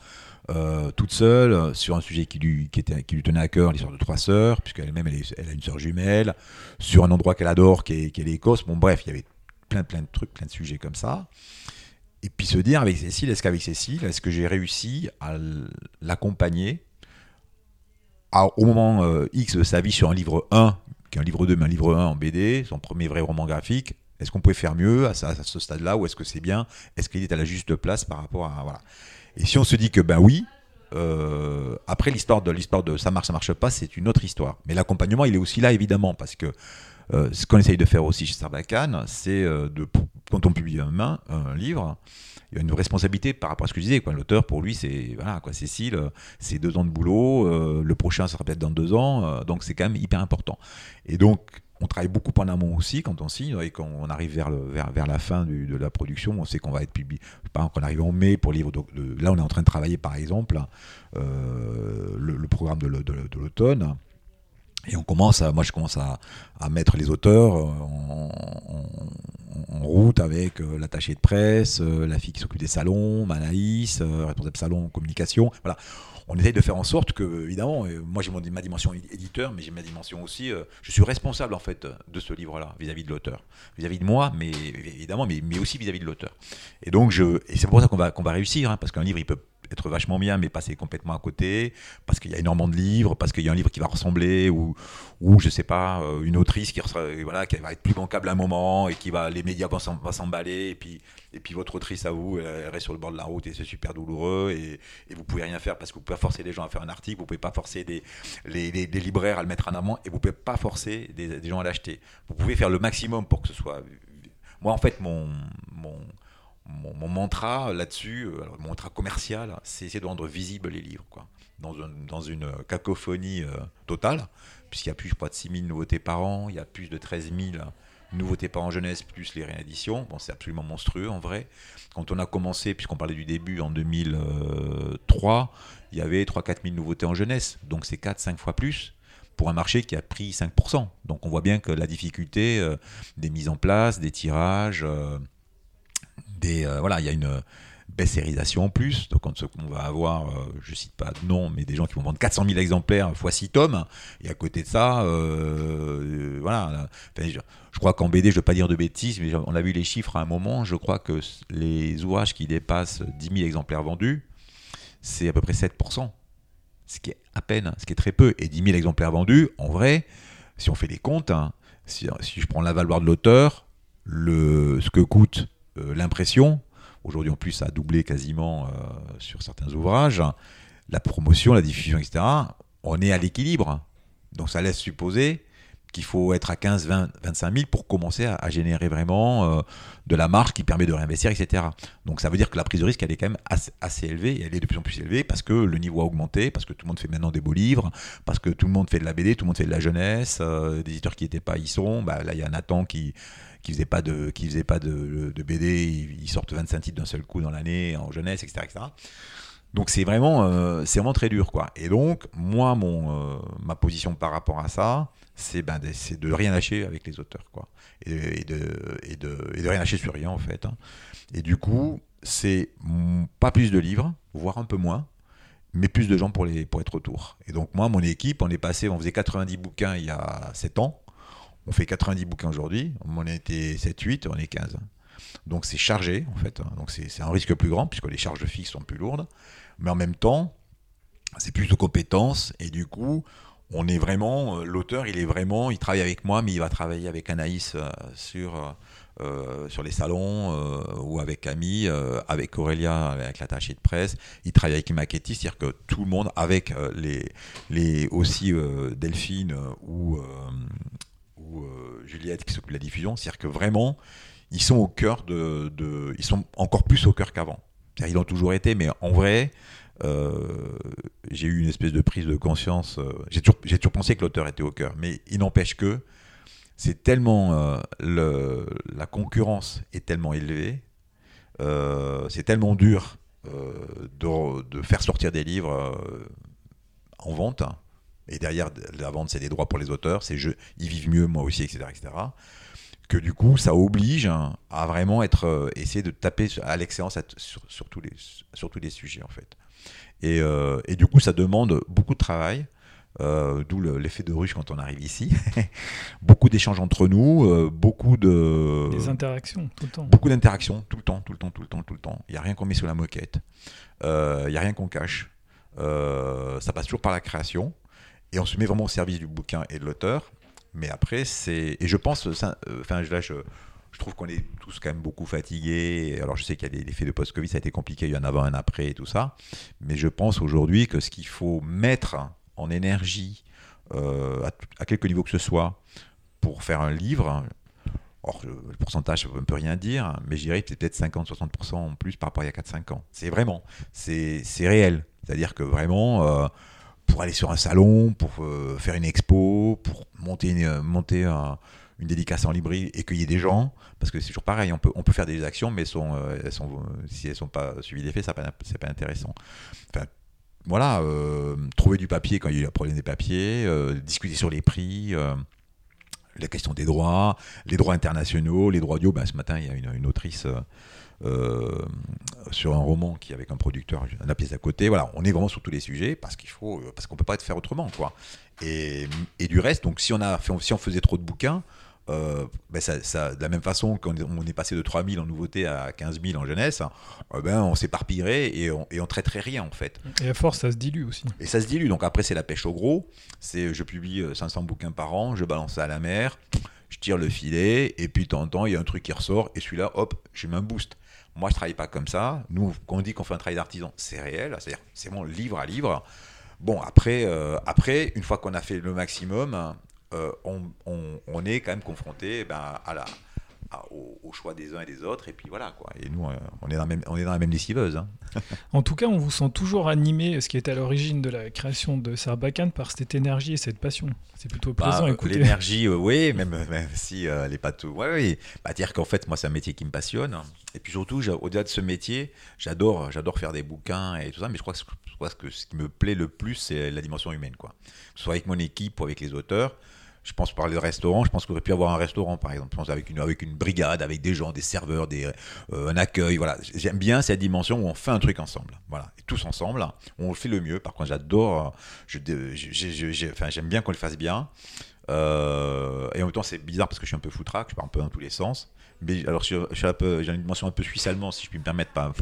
Euh, toute seule sur un sujet qui lui, qui était, qui lui tenait à cœur, l'histoire de trois sœurs, puisqu'elle-même elle, a une sœur jumelle, sur un endroit qu'elle adore, qui est, est l'Écosse. Bon, bref, il y avait plein, plein de trucs, plein de sujets comme ça. Et puis se dire avec Cécile, est-ce qu'avec Cécile, est-ce que j'ai réussi à l'accompagner au moment euh, X de sa vie sur un livre 1, qui est un livre 2, mais un livre 1 en BD, son premier vrai roman graphique? Est-ce qu'on pouvait faire mieux à, à ce stade-là, ou est-ce que c'est bien? Est-ce qu'il est à la juste place par rapport à. Voilà. Et si on se dit que ben oui, euh, après l'histoire de l'histoire de ça marche, ça marche pas, c'est une autre histoire. Mais l'accompagnement, il est aussi là évidemment parce que euh, ce qu'on essaye de faire aussi chez Sarbacane, c'est euh, de quand on publie un, un livre, il y a une responsabilité par rapport à ce que je disais. Quoi. L'auteur, pour lui, c'est voilà, quoi, Cécile, c'est deux ans de boulot. Le prochain, sera peut-être dans deux ans. Donc c'est quand même hyper important. Et donc on travaille beaucoup en amont aussi quand on signe et quand on arrive vers, vers, vers la fin de la production, on sait qu'on va être publié. Par exemple, on arrive en mai pour le là, on est en train de travailler, par exemple, euh, le, programme de, l'automne. Et on commence à, moi je commence à, à mettre les auteurs en, en, route avec euh, l'attaché de presse, euh, la fille qui s'occupe des salons, Manaïs, euh, responsable salon communication. Voilà on essaye de faire en sorte que, évidemment, euh, moi j'ai ma dimension éditeur, mais j'ai ma dimension aussi, euh, je suis responsable en fait de ce livre-là, vis-à-vis de l'auteur, vis-à-vis de moi, mais évidemment, mais, mais aussi vis-à-vis de l'auteur. Et donc, je, et c'est pour ça qu'on va, qu'on va réussir, hein, parce qu'un livre, il peut être vachement bien, mais passer complètement à côté, parce qu'il y a énormément de livres, parce qu'il y a un livre qui va ressembler, ou, ou je sais pas, euh, une autrice qui, voilà, qui va être plus bancable à un moment, et qui va, les médias vont s'emballer, et puis, et puis votre autrice à vous, elle reste sur le bord de la route, et c'est super douloureux, et, et vous pouvez rien faire parce que vous pouvez forcer les gens à faire un article, vous pouvez pas forcer des, les, les, libraires à le mettre en avant, et vous pouvez pas forcer des, des gens à l'acheter. Vous pouvez faire le maximum pour que ce soit... Moi, en fait, mon, mon mon, mantra là-dessus, euh, mon mantra commercial, c'est essayer de rendre visibles les livres, dans, une cacophonie euh, totale, puisqu'il y a plus, je crois, de 6000 nouveautés par an, il y a plus de 13 000 nouveautés par an jeunesse, plus les rééditions. C'est absolument monstrueux en vrai. Quand on a commencé, puisqu'on parlait du début en 2003, il y avait 3-4 000 nouveautés en jeunesse, donc c'est 4-5 fois plus pour un marché qui a pris 5%. Donc on voit bien que la difficulté euh, des mises en place, des tirages, euh, voilà, il y a une baissérisation en plus. Donc, on, va avoir, euh, je cite pas de nom, mais des gens qui vont vendre 400 000 exemplaires fois 6 tomes. Et à côté de ça, euh, voilà. je, crois qu'en BD, je ne veux pas dire de bêtises, mais on a vu les chiffres à un moment. Je crois que les ouvrages qui dépassent 10 000 exemplaires vendus, c'est à peu près 7%. Ce qui est à peine, ce qui est très peu. Et 10 000 exemplaires vendus, en vrai, si on fait les comptes, hein, si, je prends la valeur de l'auteur, le, ce que coûte euh, l'impression, aujourd'hui en plus ça a doublé quasiment euh, sur certains ouvrages, la promotion, la diffusion, etc., on est à l'équilibre. Donc ça laisse supposer qu'il faut être à 15, 20, 25 000 pour commencer à, générer vraiment euh, de la marge qui permet de réinvestir, etc. Donc ça veut dire que la prise de risque, elle est quand même assez, élevée, et elle est de plus en plus élevée parce que le niveau a augmenté, parce que tout le monde fait maintenant des beaux livres, parce que tout le monde fait de la BD, tout le monde fait de la jeunesse, des éditeurs qui n'étaient pas y sont. Bah, là, il y a Nathan qui, qui faisait pas de, qui faisait pas de, de BD, ils, sortent 25 titres d'un seul coup dans l'année en jeunesse, etc., etc. Donc c'est vraiment, euh, c'est vraiment très dur, quoi. Et donc moi, mon, euh, ma position par rapport à ça, c'est ben, de, de rien lâcher avec les auteurs, quoi, et, de, et, de, et de rien lâcher sur rien en fait. Hein. Et du coup, c'est pas plus de livres, voire un peu moins, mais plus de gens pour, les, pour être autour. Et donc moi, mon équipe, on est passé, on faisait 90 bouquins il y a 7 ans, on fait 90 bouquins aujourd'hui, on était 7-8, on est 15. Donc c'est chargé en fait, donc c'est un risque plus grand puisque les charges fixes sont plus lourdes, mais en même temps, c'est plus de compétences et du coup, on est vraiment, euh, l'auteur il est vraiment, il travaille avec moi, mais il va travailler avec Anaïs euh, sur, euh, sur les salons ou avec Camille, avec Aurélia, avec l'attaché de presse, il travaille avec les maquettistes, c'est-à-dire que tout le monde, avec les, les aussi Delphine ou euh, Juliette qui s'occupe de la diffusion. C'est-à-dire que vraiment, ils sont au cœur de, Ils sont encore plus au cœur qu'avant. Ils l'ont toujours été, mais en vrai, euh, j'ai eu une espèce de prise de conscience. Euh, j'ai toujours, pensé que l'auteur était au cœur, mais il n'empêche que c'est tellement. le, la concurrence est tellement élevée, c'est tellement dur de, de, faire sortir des livres en vente et derrière la vente, c'est des droits pour les auteurs, c'est je, ils vivent mieux, moi aussi, etc., etc. Que du coup, ça oblige hein, à vraiment être, euh, essayer de taper à l'excellence sur, sur, tous les, sur tous les sujets, en fait. Et, euh, et, du coup, ça demande beaucoup de travail. Euh, d'où l'effet de ruche quand on arrive ici. [LAUGHS] beaucoup d'échanges entre nous, beaucoup de. Des interactions tout le temps. Beaucoup d'interactions tout le temps, tout le temps, tout le temps, tout le temps. Il n'y a rien qu'on met sous la moquette. Il n'y a rien qu'on cache. ça passe toujours par la création et on se met vraiment au service du bouquin et de l'auteur. Mais après, c'est. Et je pense, euh, enfin, là, je, je trouve qu'on est tous quand même beaucoup fatigués. Alors, je sais qu'il y a des effets de post-Covid, ça a été compliqué, il y en a un avant, un après et tout ça. Mais je pense aujourd'hui que ce qu'il faut mettre en énergie, euh, à, quelque niveau que ce soit, pour faire un livre, Or, le pourcentage, ça ne peut rien dire, mais je dirais que c'est peut-être 50-60% en plus par rapport à il y a 4-5 ans. C'est vraiment, c'est réel. C'est-à-dire que vraiment, euh, pour aller sur un salon, pour euh, faire une expo, pour monter une, euh, une dédicace en librairie et cueillir des gens, parce que c'est toujours pareil, on peut, faire des actions, mais euh, elles sont, si elles ne sont pas suivies d'effet, ce n'est pas, intéressant. Enfin, voilà, trouver du papier quand il y a un problème des papiers, discuter sur les prix, la question des droits, les droits internationaux, les droits audio. Ben, ce matin, il y a une, autrice euh, sur un roman qui avec un producteur, la pièce à côté. Voilà, on est vraiment sur tous les sujets parce qu'il faut, parce qu'on peut pas être faire autrement, quoi. Et, et, du reste, donc si on a, si on faisait trop de bouquins, euh, ben ça, ça- de la même façon qu'on est- on est passé de 3000 en nouveauté à 15 000 en jeunesse, euh, ben on s'éparpillerait et on, et on traiterait rien en fait. Et à force, ça se dilue aussi. Et ça se dilue. Donc après, c'est la pêche au gros. C'est je publie euh, 500 bouquins par an, je balance ça à la mer, je tire le filet, et puis de temps en temps, il y a un truc qui ressort, et celui-là, hop, mets un boost. Moi, je travaille pas comme ça. Nous, quand on dit qu'on fait un travail d'artisan, c'est réel. C'est-à-dire, c'est vraiment livre à livre. Bon, après, euh, après une fois qu'on a fait le maximum, euh, on, on- on est quand même confronté ben, à la, au, au choix des uns et des autres. Et puis voilà, quoi. Et nous, euh, on, est dans la même, on est dans la même lessiveuse. hein. [LAUGHS] En tout cas, on vous sent toujours animé, ce qui est à l'origine de la création de Sarbacane, par cette énergie et cette passion. C'est plutôt Bah, plaisant à euh, écouter. L'énergie, [LAUGHS] euh, oui, même, même si euh, elle n'est pas tout. Oui, oui. Bah, dire qu'en fait, moi, c'est un métier qui me passionne. Et puis surtout, au-delà de ce métier, j'adore, j'adore faire des bouquins et tout ça. Mais je crois que, ce- que qui me plaît le plus, c'est la dimension humaine, quoi. Que ce soit avec mon équipe ou avec les auteurs. Je pense parler de restaurant, je pense qu'on aurait pu avoir un restaurant par exemple, je pense avec une, brigade, avec des gens, des serveurs, des, euh, un accueil. Voilà, j'aime bien cette dimension où on fait un truc ensemble. Voilà, tous ensemble, on le fait le mieux. Par contre, j'adore, je, j'aime bien qu'on le fasse bien. Euh, et en même temps, c'est bizarre parce que je suis un peu foutraque, je pars un peu dans tous les sens. Alors, j'ai une dimension un peu suisse-allemand, si je puis me permettre, par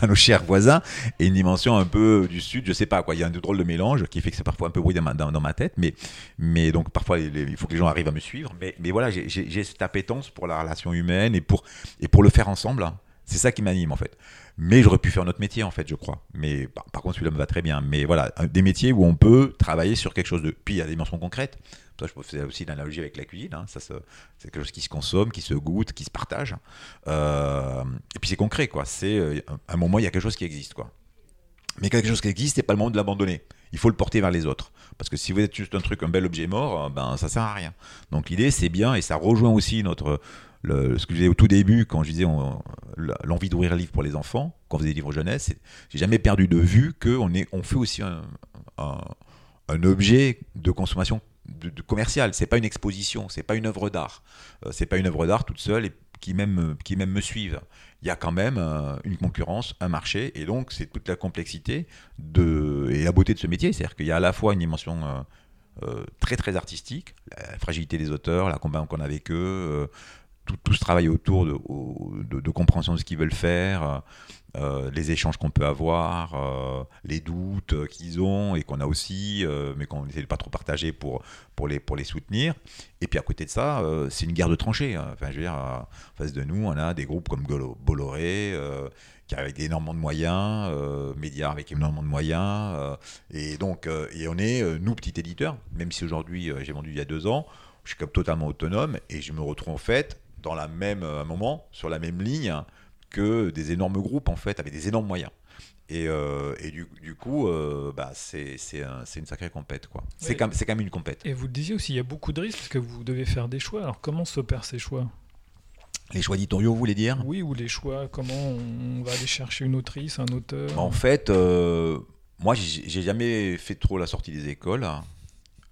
à nos, chers voisins, et une dimension un peu du sud, je sais pas quoi. Il y a un drôle de mélange qui fait que c'est parfois un peu bruit dans ma, tête, mais, mais donc parfois il faut que les gens arrivent à me suivre. Mais, voilà, j'ai- cette appétence pour la relation humaine et pour, et pour le faire ensemble. C'est ça qui m'anime en fait. Mais j'aurais pu faire notre métier en fait, je crois. Mais par, contre, celui-là me va très bien. Mais voilà, un- des métiers où on peut travailler sur quelque chose de. Puis il y a des dimensions concrètes. Je faisais aussi l'analogie avec la cuisine. hein. Ça, c'est quelque chose qui se consomme, qui se goûte, qui se partage. Euh, et puis c'est concret, quoi. C'est euh, un, un moment, il y a quelque chose qui existe, quoi. Mais quelque chose qui existe, c'est pas le moment de l'abandonner. Il faut le porter vers les autres. Parce que si vous êtes juste un truc, un bel objet mort, euh, ben ça sert à rien. Donc l'idée, c'est bien, et ça rejoint aussi notre ce que je disais au tout début, quand je disais l'envie d'ouvrir un livre pour les enfants, quand on faisait des livres jeunesse, j'ai jamais perdu de vue qu'on on fait aussi un, objet de consommation de, de commercial. C'est pas une exposition, c'est pas une œuvre d'art, Euh, c'est pas une œuvre d'art toute seule et qui même, qui même me suivent. Il y a quand même une concurrence, un marché, et donc c'est toute la complexité de, et la beauté de ce métier. C'est-à-dire qu'il y a à la fois une dimension euh, euh, très très artistique, la fragilité des auteurs, la combat qu'on a avec eux, euh, tout, tout ce travail autour de, de, compréhension de ce qu'ils veulent faire, euh, les échanges qu'on peut avoir, euh, les doutes euh, qu'ils ont et qu'on a aussi, euh, mais qu'on essaie de pas trop partager pour, pour, les, pour les soutenir. Et puis à côté de ça, euh, c'est une guerre de tranchées. hein. Enfin, je veux dire, euh, en face de nous, on a des groupes comme Bolloré, euh, qui avec énormément de moyens, euh, médias avec énormément de moyens, euh, et donc, euh, et on est, euh, nous, petits éditeurs, même si aujourd'hui euh, j'ai vendu il y a deux ans, je suis comme totalement autonome et je me retrouve en fait dans la même, euh, un moment, sur la même ligne que des énormes groupes en fait, avec des énormes moyens. Et, euh, et du, du coup, euh, bah, c'est c'est un- c'est une sacrée compète. quoi. C'est quand, quand même une compète. Et vous le disiez aussi, il y a beaucoup de risques parce que vous devez faire des choix. Alors comment s'opèrent ces choix? Les choix éditoriaux, vous voulez dire? Oui, ou les choix, comment on va aller chercher une autrice, un auteur? Bah, En fait, euh, moi, j'ai j'ai jamais fait trop la sortie des écoles, hein.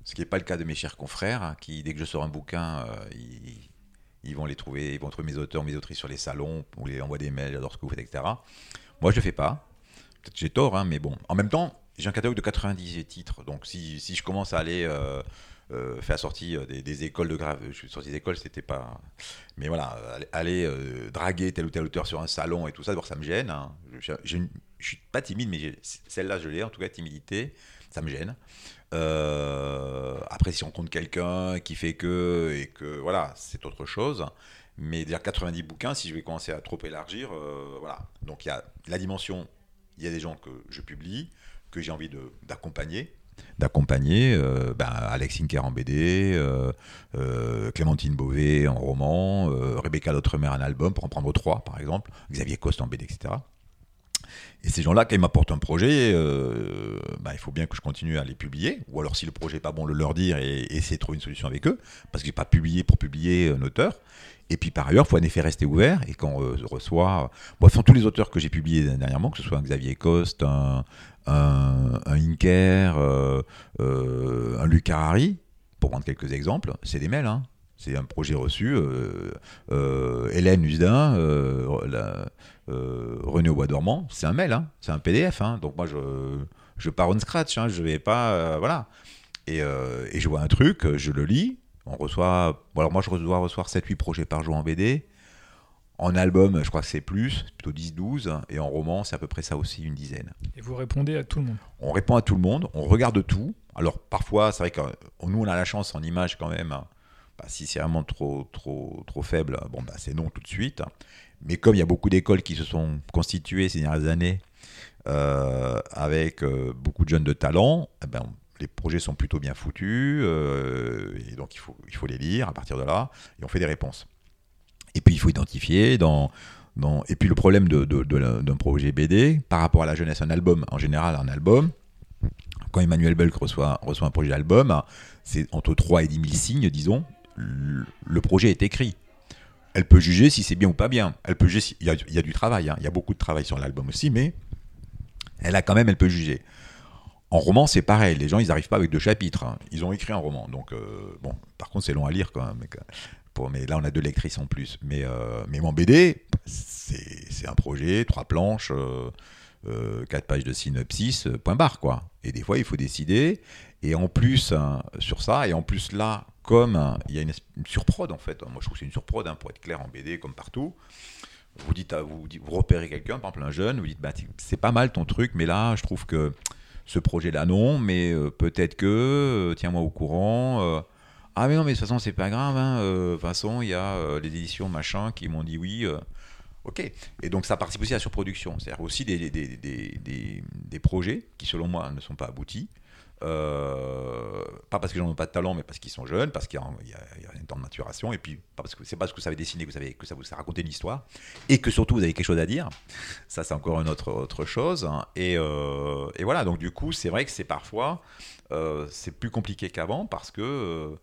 ce qui n'est pas le cas de mes chers confrères, hein, qui, dès que je sors un bouquin, euh, ils, ils vont les trouver, ils vont trouver mes auteurs, mes autrices sur les salons, on les envoie des mails, j'adore ce que vous faites, etc. Moi, je le fais pas. Peut-être j'ai tort, hein, mais bon. En même temps, j'ai un catalogue de 90 titres, donc si, si je commence à aller euh, euh, faire la sortie euh, des, écoles de grave, je suis sorti des écoles, c'était pas. Mais voilà, aller, draguer tel ou tel auteur sur un salon et tout ça, d'abord ça me gêne. hein. Je, je suis pas timide, mais celle-là je l'ai, en tout cas timidité, ça me gêne. Euh, après, si on compte quelqu'un qui fait que et que voilà, c'est autre chose. Mais dire 90 bouquins, si je vais commencer à trop élargir, euh, voilà. Donc il y a la dimension, il y a des gens que je publie, que j'ai envie d'accompagner, d'accompagner euh, ben, Alex Inker en BD, Clémentine Beauvais en roman, Rebecca Lotremer en album, pour en prendre trois par exemple, Xavier Coste en BD, etc. Et ces gens-là, quand ils m'apportent un projet, euh, ben, il faut bien que je continue à les publier, ou alors si le projet n'est pas bon, le leur dire et, essayer de trouver une solution avec eux, parce que j'ai pas publié pour publier un auteur. Et puis par ailleurs, il faut en effet rester ouvert. Et quand on euh, reçoit. Ce sont tous les auteurs que j'ai publiés dernièrement, que ce soit un Xavier Coste, un, un, Inker, euh, euh, un Luc Harari, pour prendre quelques exemples, c'est des mails. hein. C'est un projet reçu. euh, euh, Hélène Usdin, euh, euh, René au Bois dormant, c'est un mail, hein. c'est un PDF. hein. Donc moi, je, je pars on scratch. hein. Je vais pas. euh, voilà. Et, euh, et je vois un truc, je le lis. On reçoit, bon, alors moi je dois recevoir 7-8 projets par jour en BD. En album, je crois que c'est plus, plutôt 10-12. Et en roman, c'est à peu près ça aussi, une dizaine. Et vous répondez à tout le monde? On répond à tout le monde, on regarde tout. Alors parfois, c'est vrai que nous, on a la chance en image quand même. Bah, si c'est vraiment trop, trop, trop faible, bon, bah, c'est non tout de suite. Mais comme il y a beaucoup d'écoles qui se sont constituées ces dernières années euh, avec euh, beaucoup de jeunes de talent, eh ben, les projets sont plutôt bien foutus. et donc il faut, il faut les lire à partir de là. Et on fait des réponses. Et puis il faut identifier dans, dans... Et puis le problème d'un de, de, projet BD par rapport à la jeunesse, un album, en général un album, quand Emmanuel Belk reçoit, reçoit un projet d'album, c'est entre 3 et 10 000 signes, disons, le projet est écrit. Elle peut juger si c'est bien ou pas bien. Elle peut juger il, y a, du travail, hein. il y a beaucoup de travail sur l'album aussi, mais elle a quand même, elle peut juger. En roman, c'est pareil. Les gens, ils n'arrivent pas avec deux chapitres. Hein. Ils ont écrit un roman. Donc, euh, bon, par contre, c'est long à lire quand mais là, on a deux lectrices en plus. Mais, euh, mais mon BD, c'est un projet, trois planches, euh, euh, quatre pages de synopsis, point barre, quoi. Et des fois, il faut décider. Et en plus, hein, sur ça, et en plus là, comme il y a une, surprod, en fait, moi je trouve que c'est une surprod, hein, pour être clair, en BD, comme partout. Vous dites, vous, vous repérez quelqu'un, par exemple un jeune, vous dites, bah, c'est pas mal ton truc, mais là, je trouve que ce projet-là, non, mais peut-être que, tiens-moi au courant ah mais non, mais de toute façon, c'est pas grave. Hein. Euh, il y a euh, les éditions machin qui m'ont dit oui. Euh. ok. Et donc ça participe aussi à la surproduction. C'est-à-dire aussi des, des, des, des, projets qui, selon moi, ne sont pas aboutis. Pas parce j'en ai pas de talent, mais parce qu'ils sont jeunes, parce qu'il y, a un temps de maturation, et puis pas parce que c'est pas parce que vous savez dessiner que vous savez que ça vous a raconté une histoire, et que surtout vous avez quelque chose à dire. Ça, c'est encore une autre, autre chose. Hein. Et, et, voilà, donc du coup, c'est vrai que c'est parfois euh, c'est plus compliqué qu'avant parce que euh,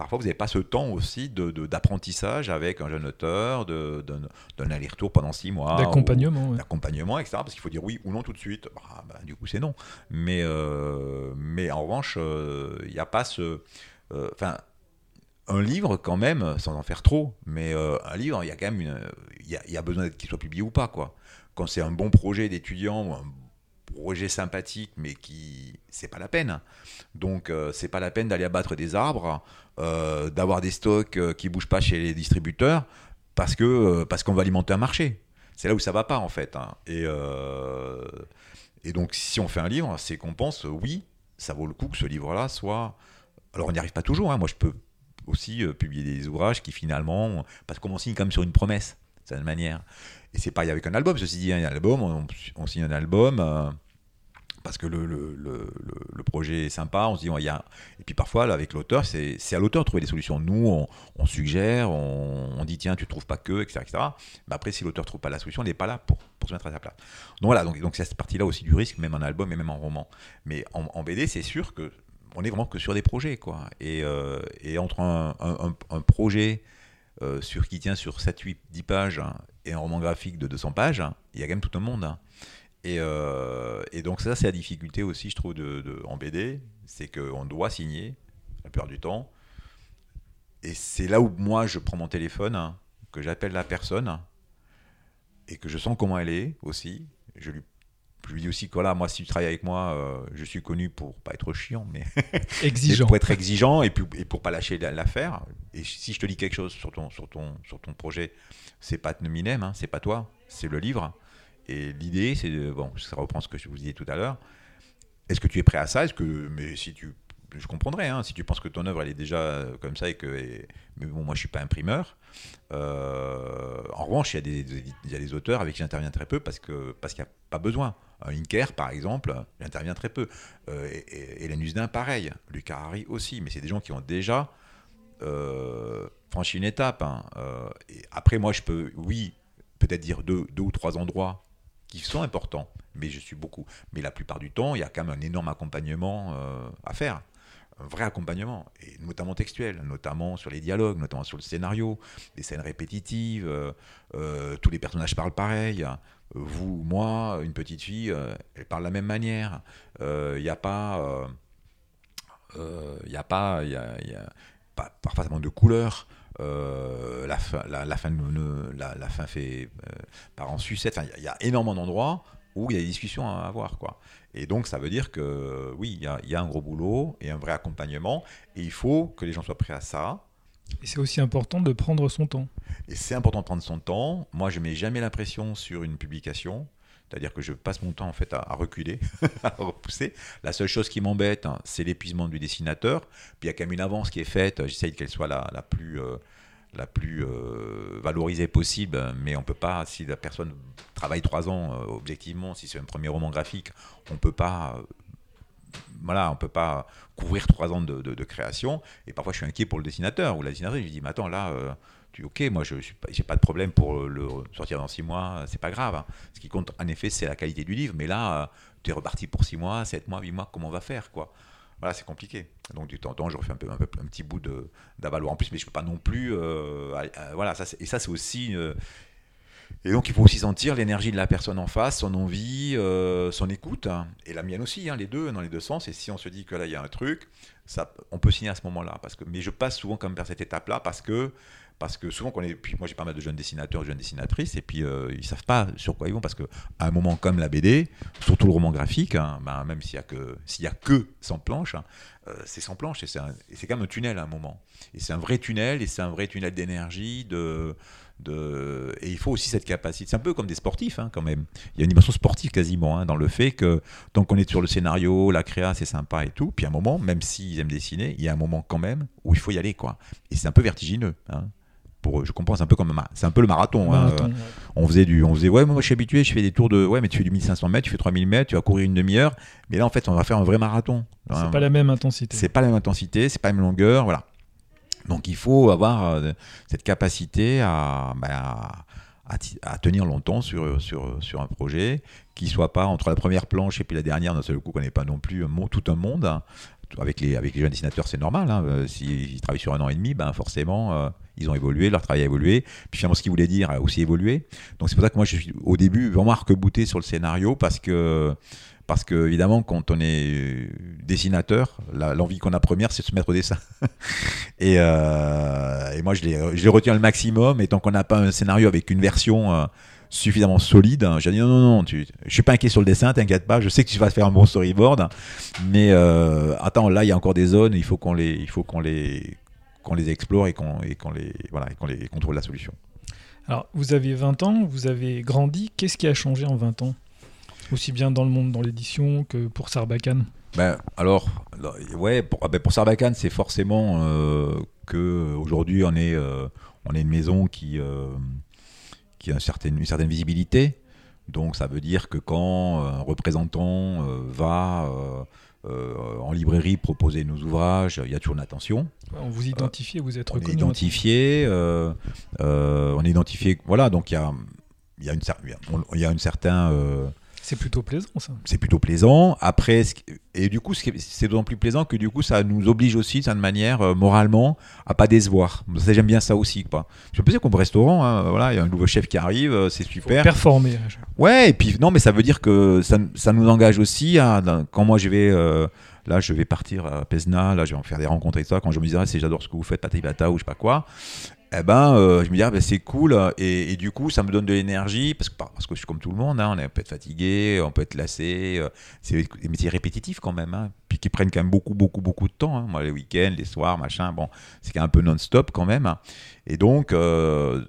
parfois vous n'avez pas ce temps aussi d'apprentissage de, avec un jeune auteur, d'un aller-retour pendant six mois. D'accompagnement. D'accompagnement, etc. Parce qu'il faut dire oui ou non tout de suite. Bah, bah, du coup, c'est non. Mais, euh, mais en revanche, il n'y a pas ce. Enfin. un livre, quand même, sans en faire trop, mais un livre, il y a quand même il y, a besoin qu'il soit publié ou pas, quoi. Quand c'est un bon projet d'étudiant ou un projet sympathique, mais qui c'est pas la peine. Donc euh, c'est pas la peine d'aller abattre des arbres, euh, d'avoir des stocks euh, qui bougent pas chez les distributeurs, parce que parce qu'on va alimenter un marché. C'est là où ça va pas en fait. Hein. Et et donc si on fait un livre, c'est qu'on pense oui, ça vaut le coup que ce livre-là soit. Alors on n'y arrive pas toujours. Hein. Moi je peux aussi publier des ouvrages qui finalement, parce qu'on signe comme sur une promesse, cette manière. Et c'est pareil avec un album, ceci dit, un album, on, on signe un album euh, parce que le, le, projet est sympa, on se dit, y a... Et puis parfois, là, avec l'auteur, c'est à l'auteur de trouver des solutions. Nous, on, suggère, on, dit, tiens, tu trouves pas que, etc. etc. Mais après, si l'auteur trouve pas la solution, il n'est pas là pour, pour, se mettre à sa place. Donc voilà, donc, c'est cette partie-là aussi du risque, même en album et même en roman. Mais en, BD, c'est sûr que on est vraiment que sur des projets, quoi. Et, euh, et entre un, un projet euh, sur, qui tient sur 7, 8, 10 pages hein, et un roman graphique de 200 pages, hein, il y a quand même tout un monde. Hein. Euh, et, donc ça, c'est la difficulté aussi, je trouve, de, en BD, c'est qu'on doit signer la plupart du temps. Et c'est là où moi, je prends mon téléphone, que j'appelle la personne, et que je sens comment elle est aussi. Je lui je lui dis aussi que voilà, moi, si tu travailles avec moi, euh, je suis connu pour pas être chiant, mais [LAUGHS] [LAUGHS] exigeant. pour être exigeant et, puis, et pour pas lâcher l'affaire. Et si je te dis quelque chose sur ton, sur ton, sur ton projet, c'est pas Nominem, hein, c'est pas toi, c'est le livre. Et l'idée, c'est de, bon, ça reprend ce que je vous disais tout à l'heure. Est-ce que tu es prêt à ça? Est-ce que, mais si tu je comprendrais, hein, si tu penses que ton œuvre elle est déjà euh, comme ça et que. mais bon, moi je suis pas imprimeur. Euh, en revanche, il y, a des, y a des auteurs avec qui j'interviens très peu parce que parce qu'il n'y a pas besoin. Un Inker, par exemple, j'interviens très peu. Euh, et, Hélène Usdin, pareil. Lucas Harry aussi. Mais c'est des gens qui ont déjà euh, franchi une étape. Hein. et après, moi, je peux, oui, peut-être dire deux, deux ou trois endroits qui sont importants, mais je suis beaucoup. Mais la plupart du temps, il y a quand même un énorme accompagnement à faire un vrai accompagnement, et notamment textuel, notamment sur les dialogues, notamment sur le scénario, des scènes répétitives, euh, euh, tous les personnages parlent pareil. Vous, moi, une petite fille, euh, elle parle de la même manière. Il n'y a pas. Il n'y a pas. Y a, y a, pas parfois ça de couleurs. la, fin, la, fin fait par en sucette. Il y, a énormément d'endroits où il y a des discussions à avoir. Quoi. Et donc, ça veut dire que oui, il y a, il y a un gros boulot et un vrai accompagnement. Et il faut que les gens soient prêts à ça. Et c'est aussi important de prendre son temps. Et c'est important de prendre son temps. Moi, je mets jamais la pression sur une publication. C'est-à-dire que je passe mon temps en fait à, à reculer, [LAUGHS] à repousser. La seule chose qui m'embête, hein, c'est l'épuisement du dessinateur. Puis il y a quand même une avance qui est faite. J'essaye qu'elle soit la, la plus, euh, la plus euh, valorisée possible, mais on peut pas, si la personne travaille trois ans, euh, objectivement, si c'est un premier roman graphique, on peut pas. euh, on peut pas couvrir trois ans de, création. Et parfois, je suis inquiet pour le dessinateur ou la dessinatrice. Je lui dis, mais attends, là, tu, ok, moi, je n'ai pas, de problème pour le sortir dans six mois, c'est pas grave. Ce qui compte, en effet, c'est la qualité du livre. Mais là, tu es reparti pour six mois, sept mois, huit mois, comment on va faire, quoi? Voilà, c'est compliqué. Donc, du temps en temps, je refais un, petit bout d'avaloir en plus, mais je peux pas non plus. euh, euh, voilà, et ça, c'est aussi. euh, et donc, il faut aussi sentir l'énergie de la personne en face, son envie, son écoute, hein, et la mienne aussi, hein, les deux, dans les deux sens. Et si on se dit que là, il y a un truc, ça, on peut signer à ce moment-là. Parce que, mais je passe souvent comme vers cette étape-là parce que, parce que souvent, moi, j'ai pas mal de jeunes dessinateurs, de jeunes dessinatrices, et puis euh, ils savent pas sur quoi ils vont parce que à un moment comme la BD, surtout le roman graphique, hein, ben, même s'il y a que s'il y a que 100 planches, hein, euh, c'est 100 planches et c'est c'est quand même un tunnel à un moment. Et c'est un vrai tunnel et c'est un vrai tunnel d'énergie, de, et il faut aussi cette capacité. C'est un peu comme des sportifs, hein, quand même. Il y a une dimension sportive quasiment dans le fait que tant qu'on est sur le scénario, la créa, c'est sympa et tout. Puis à un moment, même s'ils aiment dessiner, il y a un moment quand même où il faut y aller, quoi. Et c'est un peu vertigineux. Pour, je comprends, c'est un peu comme c'est un peu le marathon. hein. Ouais. On faisait du, on faisait ouais, moi je suis habitué, je fais des tours de, ouais, mais tu fais du 1500 mètres, tu fais 3000 mètres, tu vas courir une demi-heure. Mais là, en fait, on va faire un vrai marathon. C'est Hein. pas la même intensité. C'est pas la même intensité, c'est pas la même longueur, voilà. Donc il faut avoir euh, cette capacité à, bah, à, à ti- à tenir longtemps sur, sur, sur un projet, qui soit pas entre la première planche et puis la dernière, d'un seul coup, qu'on n'ait pas non plus un tout un monde. Avec les, jeunes dessinateurs, c'est normal. hein. Euh, S'ils travaillent sur un an et demi, ben forcément, euh, ils ont évolué, leur travail a évolué. Puis finalement, ce qu'ils voulaient dire a aussi évolué. Donc c'est pour ça que moi, je suis au début vraiment arc-bouté sur le scénario parce que parce que, évidemment, quand on est dessinateur, l'envie qu'on a première, c'est de se mettre au dessin. [LAUGHS] et, euh, et moi, je les, je les retiens le maximum. Et tant qu'on n'a pas un scénario avec une version suffisamment solide, hein, j'ai dit non, non, non, tu, je suis pas inquiet sur le dessin, t'inquiète pas. Je sais que tu vas faire un bon storyboard. Mais euh, attends, là, il y a encore des zones, il faut qu'on les, il faut qu'on les, qu'on les explore et qu'on et qu'on les, voilà, et qu'on les qu'on trouve la solution. Alors, vous avez 20 ans, vous avez grandi. Qu'est-ce qui a changé en 20 ans? Aussi bien dans le monde, dans l'édition, que pour Sarbacane? Ben, alors, ouais, pour, ah ben, pour Sarbacane, c'est forcément euh, que aujourd'hui on est, euh, on est une maison qui, euh, qui a une certaine, une certaine visibilité. Donc ça veut dire que quand un représentant euh, va euh, euh, en librairie proposer nos ouvrages, il y a toujours une attention. On vous identifie, vous êtes On est reconnu. identifié, on est identifié. Voilà, donc il y a, il y a une, il y a euh, C'est plutôt plaisant, ça. c'est plutôt plaisant. Après, et du coup, c'est d'autant plus plaisant que du coup, ça nous oblige aussi, d'une manière, euh, moralement, à pas décevoir. Ça, J'aime bien ça aussi. Quoi. Je peux dire comme restaurant, hein, voilà, il y a un nouveau chef qui arrive, euh, c'est Faut super. performer. Ouais, et puis non, mais ça veut dire que ça, ça nous engage aussi à, quand moi je vais. euh, Là, je vais partir à Pesna, là, je vais en faire des rencontres et tout ça. Quand je me dirais, c'est j'adore ce que vous faites, patata ou je sais pas quoi, eh ben, euh, je me dis, ah, ben, c'est cool. Et, du coup, ça me donne de l'énergie parce que, parce que je suis comme tout le monde, hein, on peut être fatigué, on peut être lassé. euh, c'est des métiers répétitifs quand même, hein, puis qui prennent quand même beaucoup, beaucoup, beaucoup de temps. hein. Moi, les week-ends, les soirs, machin, bon, c'est quand même un peu non-stop quand même. Et donc, euh,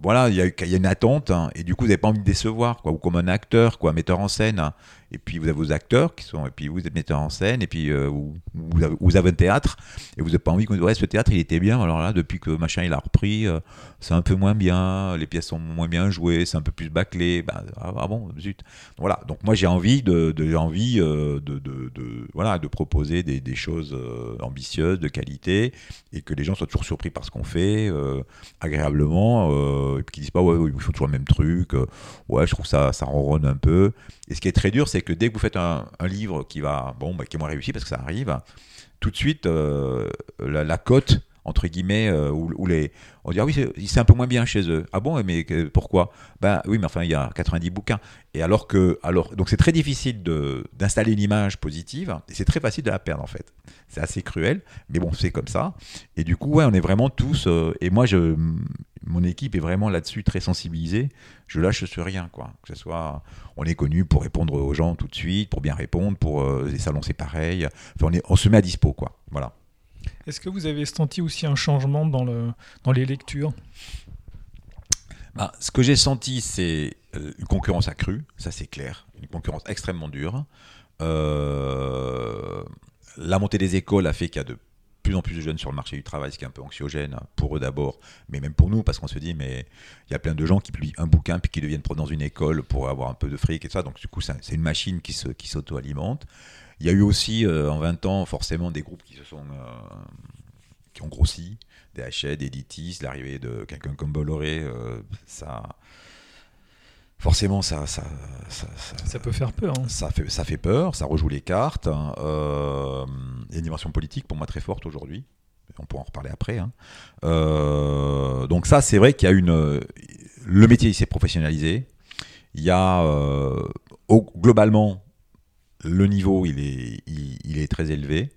voilà, il y, a une attente, et du coup, vous n'avez pas envie de décevoir, quoi, ou comme un acteur, quoi, metteur en scène. Et puis, vous avez vos acteurs qui sont, et puis vous êtes metteur en scène, et puis euh, vous, avez, un théâtre, et vous n'avez pas envie qu'on dise, ouais, ce théâtre, il était bien, alors là, depuis que machin, il a repris, euh, c'est un peu moins bien, les pièces sont moins bien jouées, c'est un peu plus bâclé, bah, ah, ah bon, zut. Voilà, donc moi, j'ai envie de, de, envie, euh, de, voilà, de proposer des, choses ambitieuses, de qualité, et que les gens soient toujours surpris par ce qu'on fait, agréablement, et puis qu'ils disent pas, ouais, ils font toujours le même truc, ouais, je trouve ça, ça ronronne un peu. Et ce qui est très dur, c'est que dès que vous faites un, livre qui va, bon, bah, qui est moins réussi parce que ça arrive, tout de suite, euh, la cote entre guillemets, euh, où, les, on dit ah oui, c'est- un peu moins bien chez eux. Ah bon, mais pourquoi? Ben oui, mais enfin, il y a 90 bouquins. Et alors que, alors, donc c'est très difficile d'installer une image positive, et c'est très facile de la perdre en fait. C'est assez cruel, mais bon, c'est comme ça. Et du coup, ouais, on est vraiment tous, euh, et moi, je, mon équipe est vraiment là-dessus très sensibilisée. Je lâche sur rien, quoi. Que ce soit, on est connu pour répondre aux gens tout de suite, pour bien répondre, pour euh, les salons, c'est pareil. On, est, on se met à dispo, quoi. Voilà. Est-ce que vous avez senti aussi un changement dans, le, dans les lectures? Bah, ce que j'ai senti, c'est euh, une concurrence accrue, ça c'est clair, une concurrence extrêmement dure. Euh, la montée des écoles a fait qu'il y a de plus en plus de jeunes sur le marché du travail, ce qui est un peu anxiogène pour eux d'abord, mais même pour nous, parce qu'on se dit, mais il y a plein de gens qui publient un bouquin puis qui deviennent dans une école pour avoir un peu de fric et ça, donc du coup, c'est une machine qui s'auto-alimente. Il y a eu aussi, euh, en 20 ans, forcément, des groupes qui se sont... euh, qui ont grossi, des Hachette, des Ditis, l'arrivée de quelqu'un comme Bolloré, euh, ça... Forcément, ça, ça, ça, ça- Ça peut faire peur. hein. ça fait, ça fait peur, ça rejoue les cartes. hein. Euh, Il y a une dimension politique pour moi très forte aujourd'hui. On pourra en reparler après. hein. Euh, donc ça, c'est vrai qu'il y a une... Le métier il s'est professionnalisé. Il y a... euh, au- globalement, le niveau, il est, très élevé.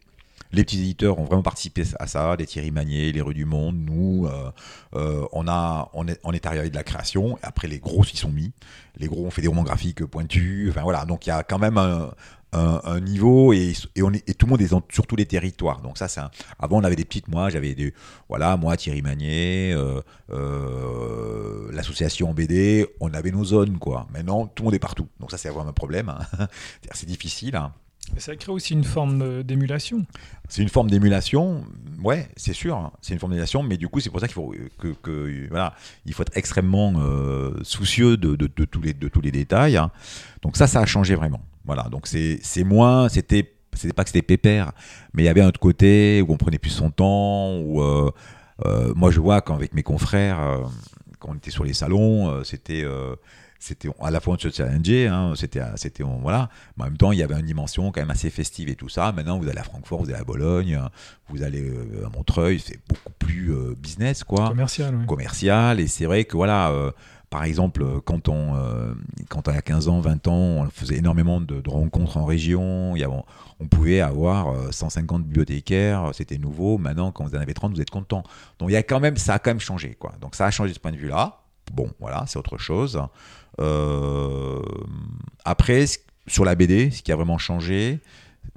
Les petits éditeurs ont vraiment participé à ça, les Thierry Magnier, les Rues du Monde, nous, euh, euh, on, a, on, est, on est arrivé de la création, après les gros s'y sont mis, les gros ont fait des romans graphiques pointus, enfin voilà, donc il y a quand même un, un- niveau et, et, on est, et tout le monde est dans- sur tous les territoires. Donc ça, c'est avant on avait des petites, moi j'avais des, voilà, moi Thierry Magnier, euh, euh, l'association BD, on avait nos zones quoi. Maintenant tout le monde est partout, donc ça c'est vraiment un problème. hein. [LAUGHS] C'est difficile. hein. Ça crée aussi une forme euh, d'émulation. C'est une forme d'émulation, ouais, c'est sûr, hein. c'est une forme d'émulation, mais du coup, c'est pour ça qu'il faut que, que- voilà, il faut être extrêmement euh, soucieux de, tous les de tous les détails. hein. Donc ça, ça a changé vraiment. Voilà, donc c'est moins, c'était c'était pas que c'était pépère, mais il y avait un autre côté où on prenait plus son temps. Où euh, euh, moi, je vois qu'avec mes confrères, euh, quand on était sur les salons, euh, c'était euh, c'était à la fois on se challengeait, hein, c'était c'était on- voilà, mais en même temps, il y avait une dimension quand même assez festive et tout ça. Maintenant, vous allez à Francfort, vous allez à Bologne, vous allez euh, à Montreuil, c'est beaucoup plus euh, business, quoi, Commercial, ouais. commercial. Et c'est vrai que voilà, euh, par exemple, quand on, euh, quand on a 15 ans, 20 ans, on faisait énormément de, de rencontres en région. Il y avait- on, on pouvait avoir euh, 150 bibliothécaires, c'était nouveau. Maintenant, quand vous en avez 30, vous êtes content. Donc il y a quand même, ça a quand même changé, quoi. Donc ça a changé de ce point de vue-là. Bon, voilà, c'est autre chose. Euh, après, sur la BD, ce qui a vraiment changé,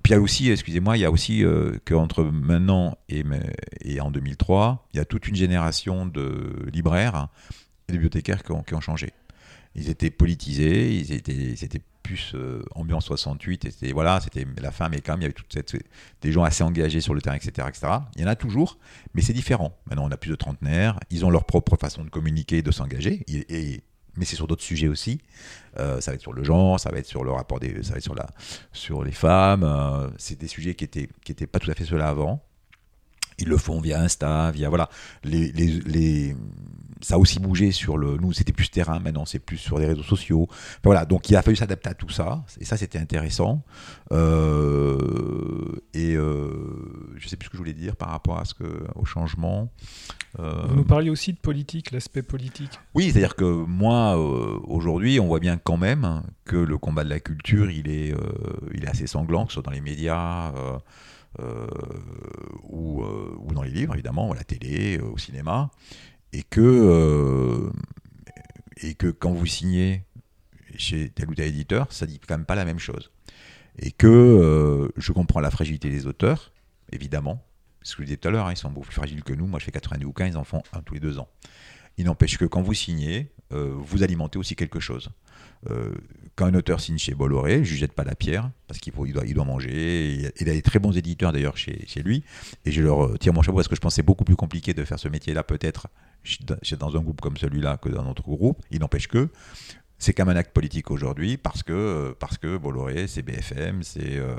puis il y a aussi, excusez-moi, il y a aussi euh, qu'entre maintenant et, en 2003, il y a toute une génération de libraires hein, et de bibliothécaires qui ont, changé. Ils étaient politisés, ils étaient, c'était plus euh, ambiance 68, et c'était, voilà, c'était la fin, mais quand même, il y avait toute cette, des gens assez engagés sur le terrain, etc., etc. Il y en a toujours, mais c'est différent. Maintenant, on a plus de trentenaires, ils ont leur propre façon de communiquer, de s'engager, et- mais c'est sur d'autres sujets aussi. Euh, ça va être sur le genre, ça va être sur le rapport des, ça va être sur la, sur les femmes. euh, c'est des sujets qui étaient, qui étaient pas tout à fait ceux-là avant. Ils le font via Insta, via voilà. Les, les, les- ça a aussi bougé sur le. Nous, c'était plus terrain. Maintenant, c'est plus sur les réseaux sociaux. Enfin, voilà. Donc, il a fallu s'adapter à tout ça. Et ça, c'était intéressant. Euh, et euh, je sais plus ce que je voulais dire par rapport à ce que au changement. Euh, Vous nous parliez aussi de politique, l'aspect politique. oui, c'est-à-dire que moi, euh, aujourd'hui, on voit bien quand même que le combat de la culture, il est, il est assez sanglant, que ce soit dans les médias ou, euh, ou dans les livres, évidemment, à la télé, euh, au cinéma, et que, euh, quand vous signez chez tel ou tel éditeur, ça dit quand même pas la même chose. Et que euh, je comprends la fragilité des auteurs, évidemment, parce que je disais tout à l'heure, hein, ils sont beaucoup plus fragiles que nous. Moi, je fais 90 bouquins, ils en font un tous les deux ans. Il n'empêche que quand vous signez, euh, vous alimentez aussi quelque chose. Euh, quand un auteur signe chez Bolloré, je ne jette pas la pierre, parce qu'il il doit, il doit manger. Il a des très bons éditeurs d'ailleurs chez, chez lui. Et je leur euh, tire mon chapeau parce que je pense que c'est beaucoup plus compliqué de faire ce métier-là, peut-être, dans un groupe comme celui-là que dans notre groupe. Il n'empêche que c'est comme un acte politique aujourd'hui parce que, parce que Bolloré, c'est BFM, c'est euh,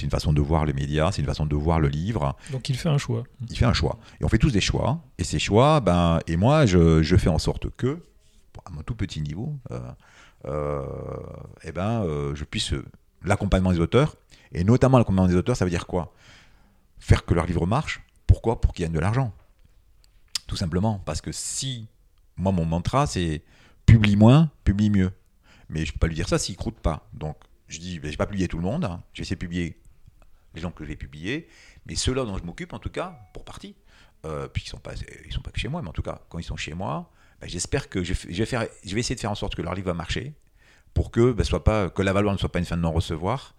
une façon de voir les médias, c'est une façon de voir le livre Donc il fait un choix. il fait un choix. Et on fait tous des choix. Et ces choix, ben, et moi, je, je fais en sorte que, à mon tout petit niveau, euh, euh, eh ben, euh, je puisse l'accompagnement des auteurs. Et notamment l'accompagnement des auteurs, ça veut dire quoi? Faire que leur livre marche. Pourquoi? Pour qu'ils gagnent de l'argent. Tout simplement. Parce que si, moi, mon mantra, c'est publie moins, publie mieux. Mais je peux pas lui dire ça s'il croûte pas. Donc, je dis, ben, je vais pas publier tout le monde. hein. Je vais essayer de publier les gens que je vais publier. Mais ceux-là dont je m'occupe, en tout cas, pour partie, euh, puis ils sont sont pas que chez moi, mais en tout cas, quand ils sont chez moi, ben, j'espère que je, vais faire, je vais essayer de faire en sorte que leur livre va marcher, pour que, ben, soit pas, que la ne soit pas une fin de non-recevoir,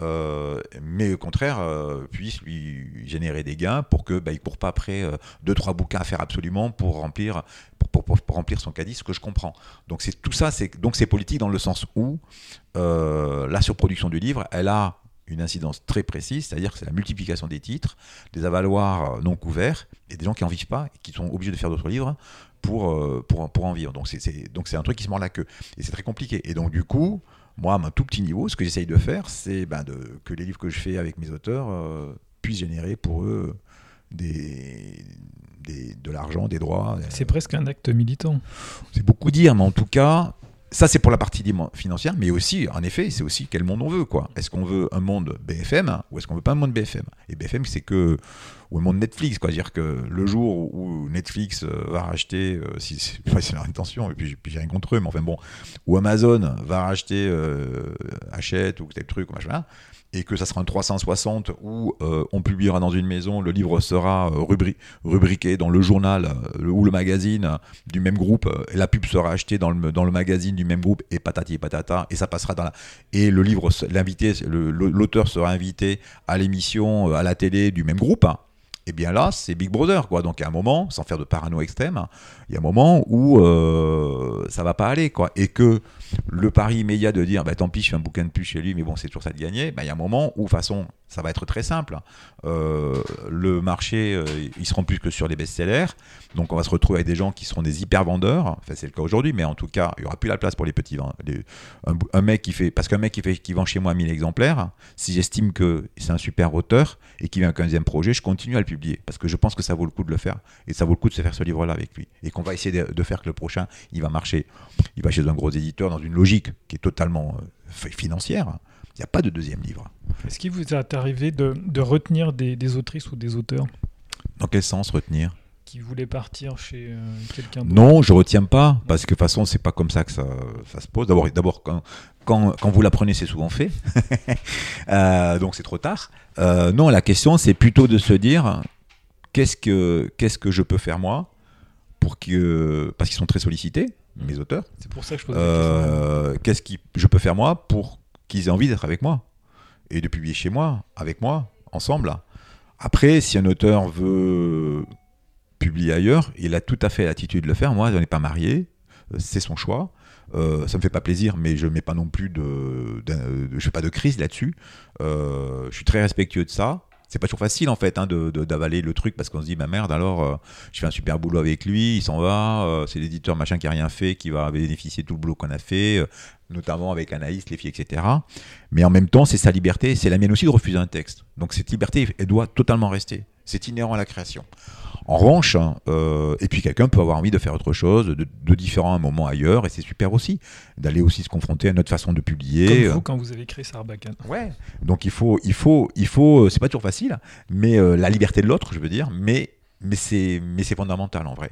euh, mais au contraire euh, puisse lui générer des gains pour que bah, il court pas après euh, deux trois bouquins à faire absolument pour remplir pour, remplir son caddie ce que je comprends. Donc c'est tout ça c'est donc c'est politique dans le sens où euh, la surproduction du livre elle a une incidence très précise, c'est-à-dire que c'est la multiplication des titres, des avaloirs non couverts, et des gens qui en vivent pas et qui sont obligés de faire d'autres livres pour, euh, pour, pour en vivre. Donc c'est- donc c'est un truc qui se mord la queue. Et c'est très compliqué. Et donc du coup, moi, à mon tout petit niveau, ce que j'essaye de faire, c'est ben, de, que les livres que je fais avec mes auteurs euh, puissent générer pour eux des, des- de l'argent, des droits. C'est presque un acte militant. C'est beaucoup dire, mais en tout cas, ça c'est pour la partie financière, mais aussi, en effet, c'est aussi quel monde on veut. quoi. Est-ce qu'on veut un monde BFM ou est-ce qu'on veut pas un monde BFM Et BFM, c'est que ou un monde Netflix, quoi. dire que le jour où Netflix euh, va racheter, euh, [LAUGHS] c'est leur intention, et puis, j'ai- rien contre eux, mais enfin bon, ou Amazon va racheter euh, Hachette ou tel truc, machin, et que ça sera un 360 où euh, on publiera dans une maison, le livre sera euh, rubri- rubriqué dans le journal euh, ou le magazine du même groupe, et la pub sera achetée dans le, magazine du même groupe, et patati et patata, et ça passera dans la... Et le livre, l'invité, l'auteur sera invité à l'émission, à la télé du même groupe. hein. Et bien là, c'est Big Brother, quoi. Donc, à un moment, sans faire de parano extrême, hein, il y a un moment où euh, ça va pas aller, quoi. Et que le pari immédiat de dire, bah, tant pis, je fais un bouquin de plus chez lui, mais bon, c'est toujours ça de gagner, bah, il y a un moment où, de toute façon, ça va être très simple. Euh, le marché, euh, ils seront plus que sur les best-sellers. Donc, on va se retrouver avec des gens qui seront des hyper vendeurs. Enfin, c'est le cas aujourd'hui, mais en tout cas, il y aura plus la place pour les petits vend- les- un, mec qui fait, parce qu'un mec qui, fait, qui vend chez moi 1000 exemplaires, si j'estime que c'est un super auteur et qu'il vient avec un 15e projet, je continue à le publier parce que je pense que ça vaut le coup de le faire et ça vaut le coup de se faire ce livre-là avec lui et qu'on va essayer de, de faire que le prochain, il va marcher. Il va chez un gros éditeur dans logique qui est totalement euh, fi- financière. Il n'y a pas de deuxième livre. Est-ce qu'il vous est arrivé de, de retenir des, des autrices ou des auteurs Dans quel sens retenir? Qui voulaient partir chez euh, quelqu'un d'autre? Non, je retiens pas, parce que de toute façon, c'est pas comme ça que ça, ça se pose. D'abord, d'abord quand, quand, quand vous l'apprenez, c'est souvent fait. [LAUGHS] Euh, donc c'est trop tard. Euh, non, la question, c'est plutôt de se dire qu'est-ce que, qu'est-ce que je peux faire moi pour que. Parce qu'ils sont très sollicités, mes auteurs. C'est pour ça que je pose la question. Euh, qu'est-ce que je peux faire moi pour qu'ils aient envie d'être avec moi et de publier chez moi, avec moi, ensemble. Après, si un auteur veut publier ailleurs, il a tout à fait l'attitude de le faire. Moi, je n'ai pas marié, euh, c'est son choix. Euh, ça me fait pas plaisir, mais je mets pas non plus de- je fais pas de crise là-dessus. Euh, je suis très respectueux de ça. C'est pas toujours facile en fait hein, d'avaler le truc parce qu'on se dit ma merde alors euh, je fais un super boulot avec lui, il s'en va, euh, c'est l'éditeur machin qui a rien fait qui va bénéficier de tout le boulot qu'on a fait, euh, notamment avec Anaïs, les filles, etc. Mais en même temps c'est sa liberté, c'est la mienne aussi de refuser un texte. Donc cette liberté elle doit totalement rester. C'est inhérent à la création. En revanche, hein, euh, et puis quelqu'un peut avoir envie de faire autre chose, de, de différent à un moment ailleurs, et c'est super aussi, d'aller aussi se confronter à notre façon de publier. Comme euh, vous quand vous avez créé Sarbacane. Ouais. Donc il faut, il faut, il faut. euh, C'est pas toujours facile, mais euh, la liberté de l'autre, je veux dire, mais mais c'est mais c'est fondamental en vrai.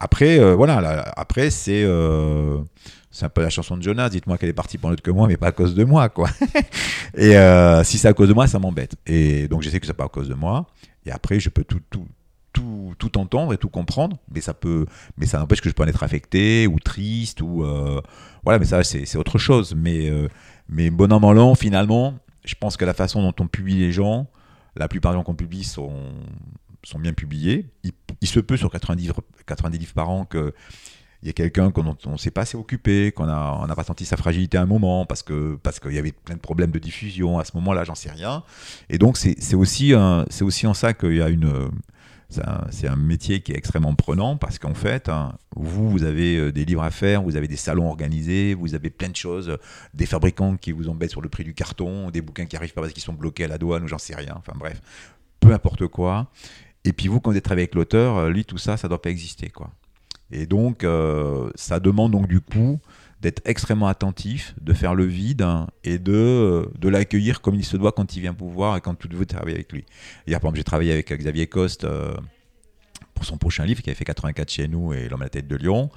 Après, euh, voilà, là, après c'est c'est un peu la chanson de Jonas. Dites-moi qu'elle est partie pour autre que moi, mais pas à cause de moi, quoi. [LAUGHS] et euh, si c'est à cause de moi, ça m'embête. Et donc je sais que c'est pas à cause de moi. Et après, je peux tout tout tout, tout entendre et tout comprendre, mais ça peut, mais ça n'empêche que je peux en être affecté ou triste ou euh, voilà, mais ça c'est autre chose. Mais euh, mais bon an, an, finalement, je pense que la façon dont on publie les gens, la plupart des gens qu'on publie sont, sont bien publiés. Il, se peut sur 90, livres- 90 livres par an que il y a quelqu'un qu'on on s'est pas assez occupé, qu'on a on n'a pas senti sa fragilité à un moment parce que parce qu'il y avait plein de problèmes de diffusion à ce moment-là, j'en sais rien. Et donc c'est aussi aussi en ça qu'il y a une c'est un, métier qui est extrêmement prenant parce qu'en fait, hein, vous, vous avez euh, des livres à faire, vous avez des salons organisés, vous avez plein de choses, des fabricants qui vous embêtent sur le prix du carton, des bouquins qui arrivent pas parce qu'ils sont bloqués à la douane ou j'en sais rien. Enfin bref, peu importe quoi. Et puis vous, quand vous êtes avec l'auteur, euh, lui, tout ça, ça doit pas exister, quoi. Et donc, euh, ça demande donc du coup d'être extrêmement attentif, de faire le vide hein, et de, euh, de l'accueillir comme il se doit quand il vient vous voir et quand vous travaillez avec lui. Hier, par exemple, j'ai travaillé avec Xavier Coste euh, pour son prochain livre qui avait fait 84 chez nous et L'homme à la tête de Lyon.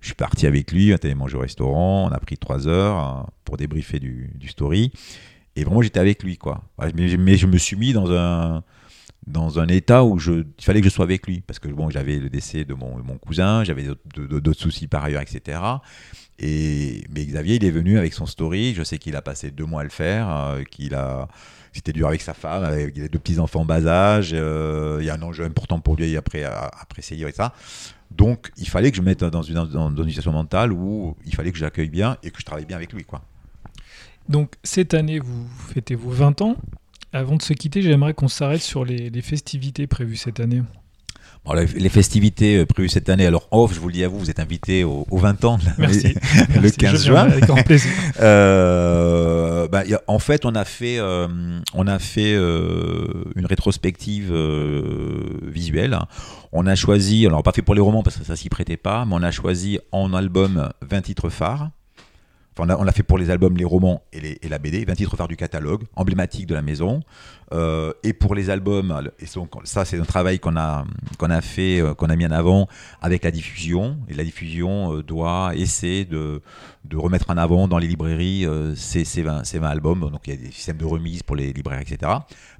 Je suis parti avec lui, on est allé manger au restaurant, on a pris trois heures hein, pour débriefer du, story. Et vraiment, j'étais avec lui, quoi. Mais, je me suis mis dans un, dans un état où je, il fallait que je sois avec lui. Parce que bon, j'avais le décès de mon, cousin, j'avais d'autres soucis par ailleurs, etc. Et, mais Xavier, il est venu avec son story. Je sais qu'il a passé deux mois à le faire, euh, qu'il a. C'était dur avec sa femme, avec, il a deux petits-enfants en bas âge. Euh, il y a un enjeu important pour lui après, après et ça. Donc, il fallait que je me mette dans une, dans une situation mentale où il fallait que j'accueille bien et que je travaille bien avec lui. quoi. Donc cette année, vous fêtez vos 20 ans. Avant de se quitter, j'aimerais qu'on s'arrête sur les, festivités prévues cette année. les, festivités euh, prévues cette année, alors off, je vous le dis à vous, vous êtes invité au, 20 ans, Merci. [LAUGHS] le 15 juin. Avec grand plaisir. [LAUGHS] Euh, bah, en fait, on a fait, euh, on a fait une rétrospective visuelle. On a choisi, alors pas fait pour les romans parce que ça s'y prêtait pas, mais on a choisi en album 20 titres phares on l'a fait pour les albums, les romans et, la BD, 20 titres phares du catalogue, emblématique de la maison. Euh, et pour les albums, et ça c'est un travail qu'on a, a fait, euh, qu'on a mis en avant avec la diffusion. Et la diffusion euh, doit essayer de, de, remettre en avant dans les librairies ces, ces, 20, ces, 20, albums. Donc il y a des systèmes de remise pour les libraires, etc.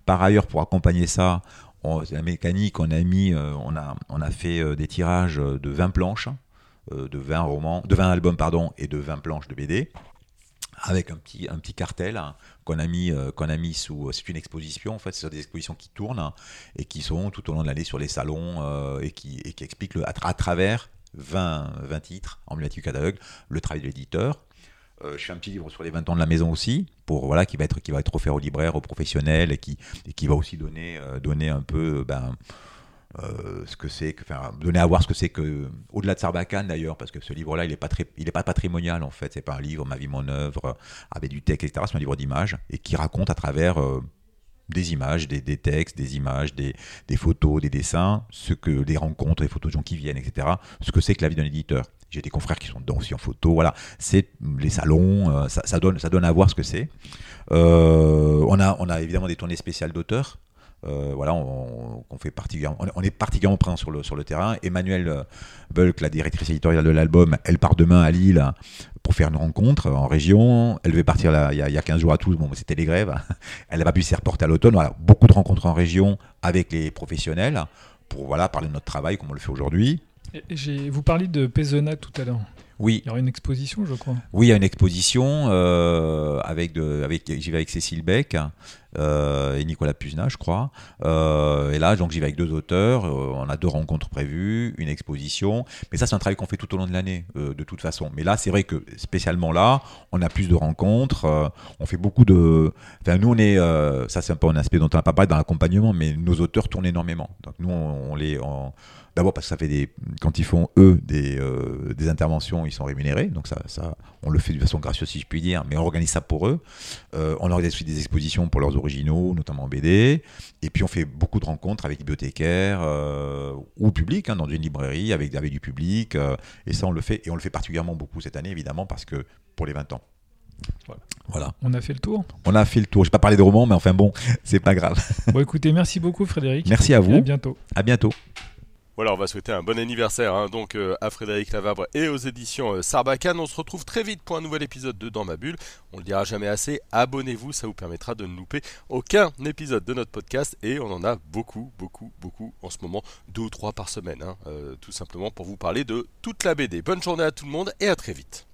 Par ailleurs, pour accompagner ça, la mécanique, on a mis, on a, on a fait des tirages de 20 planches euh, de 20 romans, de 20 albums pardon, et de 20 planches de BD avec un petit, un petit cartel hein, qu'on a mis, euh, a mis sous. C'est une exposition, en fait, c'est des expositions qui tournent hein, et qui sont tout au long de l'année sur les salons euh, et, qui, et qui expliquent le, à, travers 20, 20 titres emblématiques du catalogue le travail de l'éditeur. je fais un petit livre sur les 20 ans de la maison aussi, pour, voilà, qui, va être, qui va être offert aux libraires, aux professionnels et qui, et qui va aussi donner, donner un peu. Ben, euh, ce que c'est, enfin, donner à voir ce que c'est que, au-delà de Sarbacane d'ailleurs, parce que ce livre-là, il n'est pas, très, il est pas patrimonial en fait, c'est pas un livre, ma vie, mon œuvre, avec du texte, etc. C'est un livre d'images et qui raconte à travers euh, des images, des, des, textes, des images, des, des, photos, des dessins, ce que des rencontres, des photos de gens qui viennent, etc. Ce que c'est que la vie d'un éditeur. J'ai des confrères qui sont dedans aussi en photo. Voilà, c'est les salons, euh, ça, ça, donne, ça donne à voir ce que c'est. on, a, on a évidemment des tournées spéciales d'auteurs. Euh, voilà, on, fait particulièrement, on, est particulièrement présent sur le, sur le terrain. Emmanuel euh, Bulk, la directrice éditoriale de l'album, elle part demain à Lille pour faire une rencontre en région. Elle devait partir là, il, y a, 15 jours à Toulouse, bon, c'était les grèves. [LAUGHS] Elle n'a pas pu s'y reporter à l'automne. Voilà, beaucoup de rencontres en région avec les professionnels pour voilà, parler de notre travail comme on le fait aujourd'hui. Vous parliez de Pézenac tout à l'heure. Oui. Il y aura une exposition, je crois. Oui, il y a une exposition euh, avec, de, avec j'y vais avec Cécile Beck et Nicolas Puzna, je crois. Euh, et là, donc j'y vais avec deux auteurs. on a deux rencontres prévues, une exposition. Mais ça, c'est un travail qu'on fait tout au long de l'année, de toute façon. Mais là, c'est vrai que spécialement là, on a plus de rencontres. on fait beaucoup de. Enfin, nous, on est. ça, c'est un peu un aspect dont on n'a pas parlé dans l'accompagnement, mais nos auteurs tournent énormément. Donc nous, on, les. D'abord parce que ça fait des, quand ils font eux des, euh, des interventions, ils sont rémunérés, donc ça, ça, on le fait de façon gracieuse si je puis dire, mais on organise ça pour eux. Euh, on organise aussi des expositions pour leurs originaux, notamment en BD, et puis on fait beaucoup de rencontres avec des bibliothécaires euh, ou public, hein, dans une librairie avec, avec du public, et ça on le fait, et on le fait particulièrement beaucoup cette année évidemment parce que pour les 20 ans. Voilà. On a fait le tour? On a fait le tour. Je vais pas parler de romans, mais enfin bon, [LAUGHS] c'est pas grave. Bon, écoutez, merci beaucoup, Frédéric. Merci à vous. à bientôt. À bientôt. Voilà, on va souhaiter un bon anniversaire hein, donc euh, à Frédéric Lavabre et aux éditions euh, Sarbacane. On se retrouve très vite pour un nouvel épisode de Dans ma bulle. On le dira jamais assez, abonnez-vous, ça vous permettra de ne louper aucun épisode de notre podcast et on en a beaucoup, beaucoup, beaucoup en ce moment, deux ou trois par semaine, hein, euh, tout simplement pour vous parler de toute la BD. Bonne journée à tout le monde et à très vite.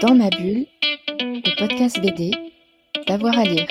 Dans ma bulle, le podcast BD, d'avoir à lire.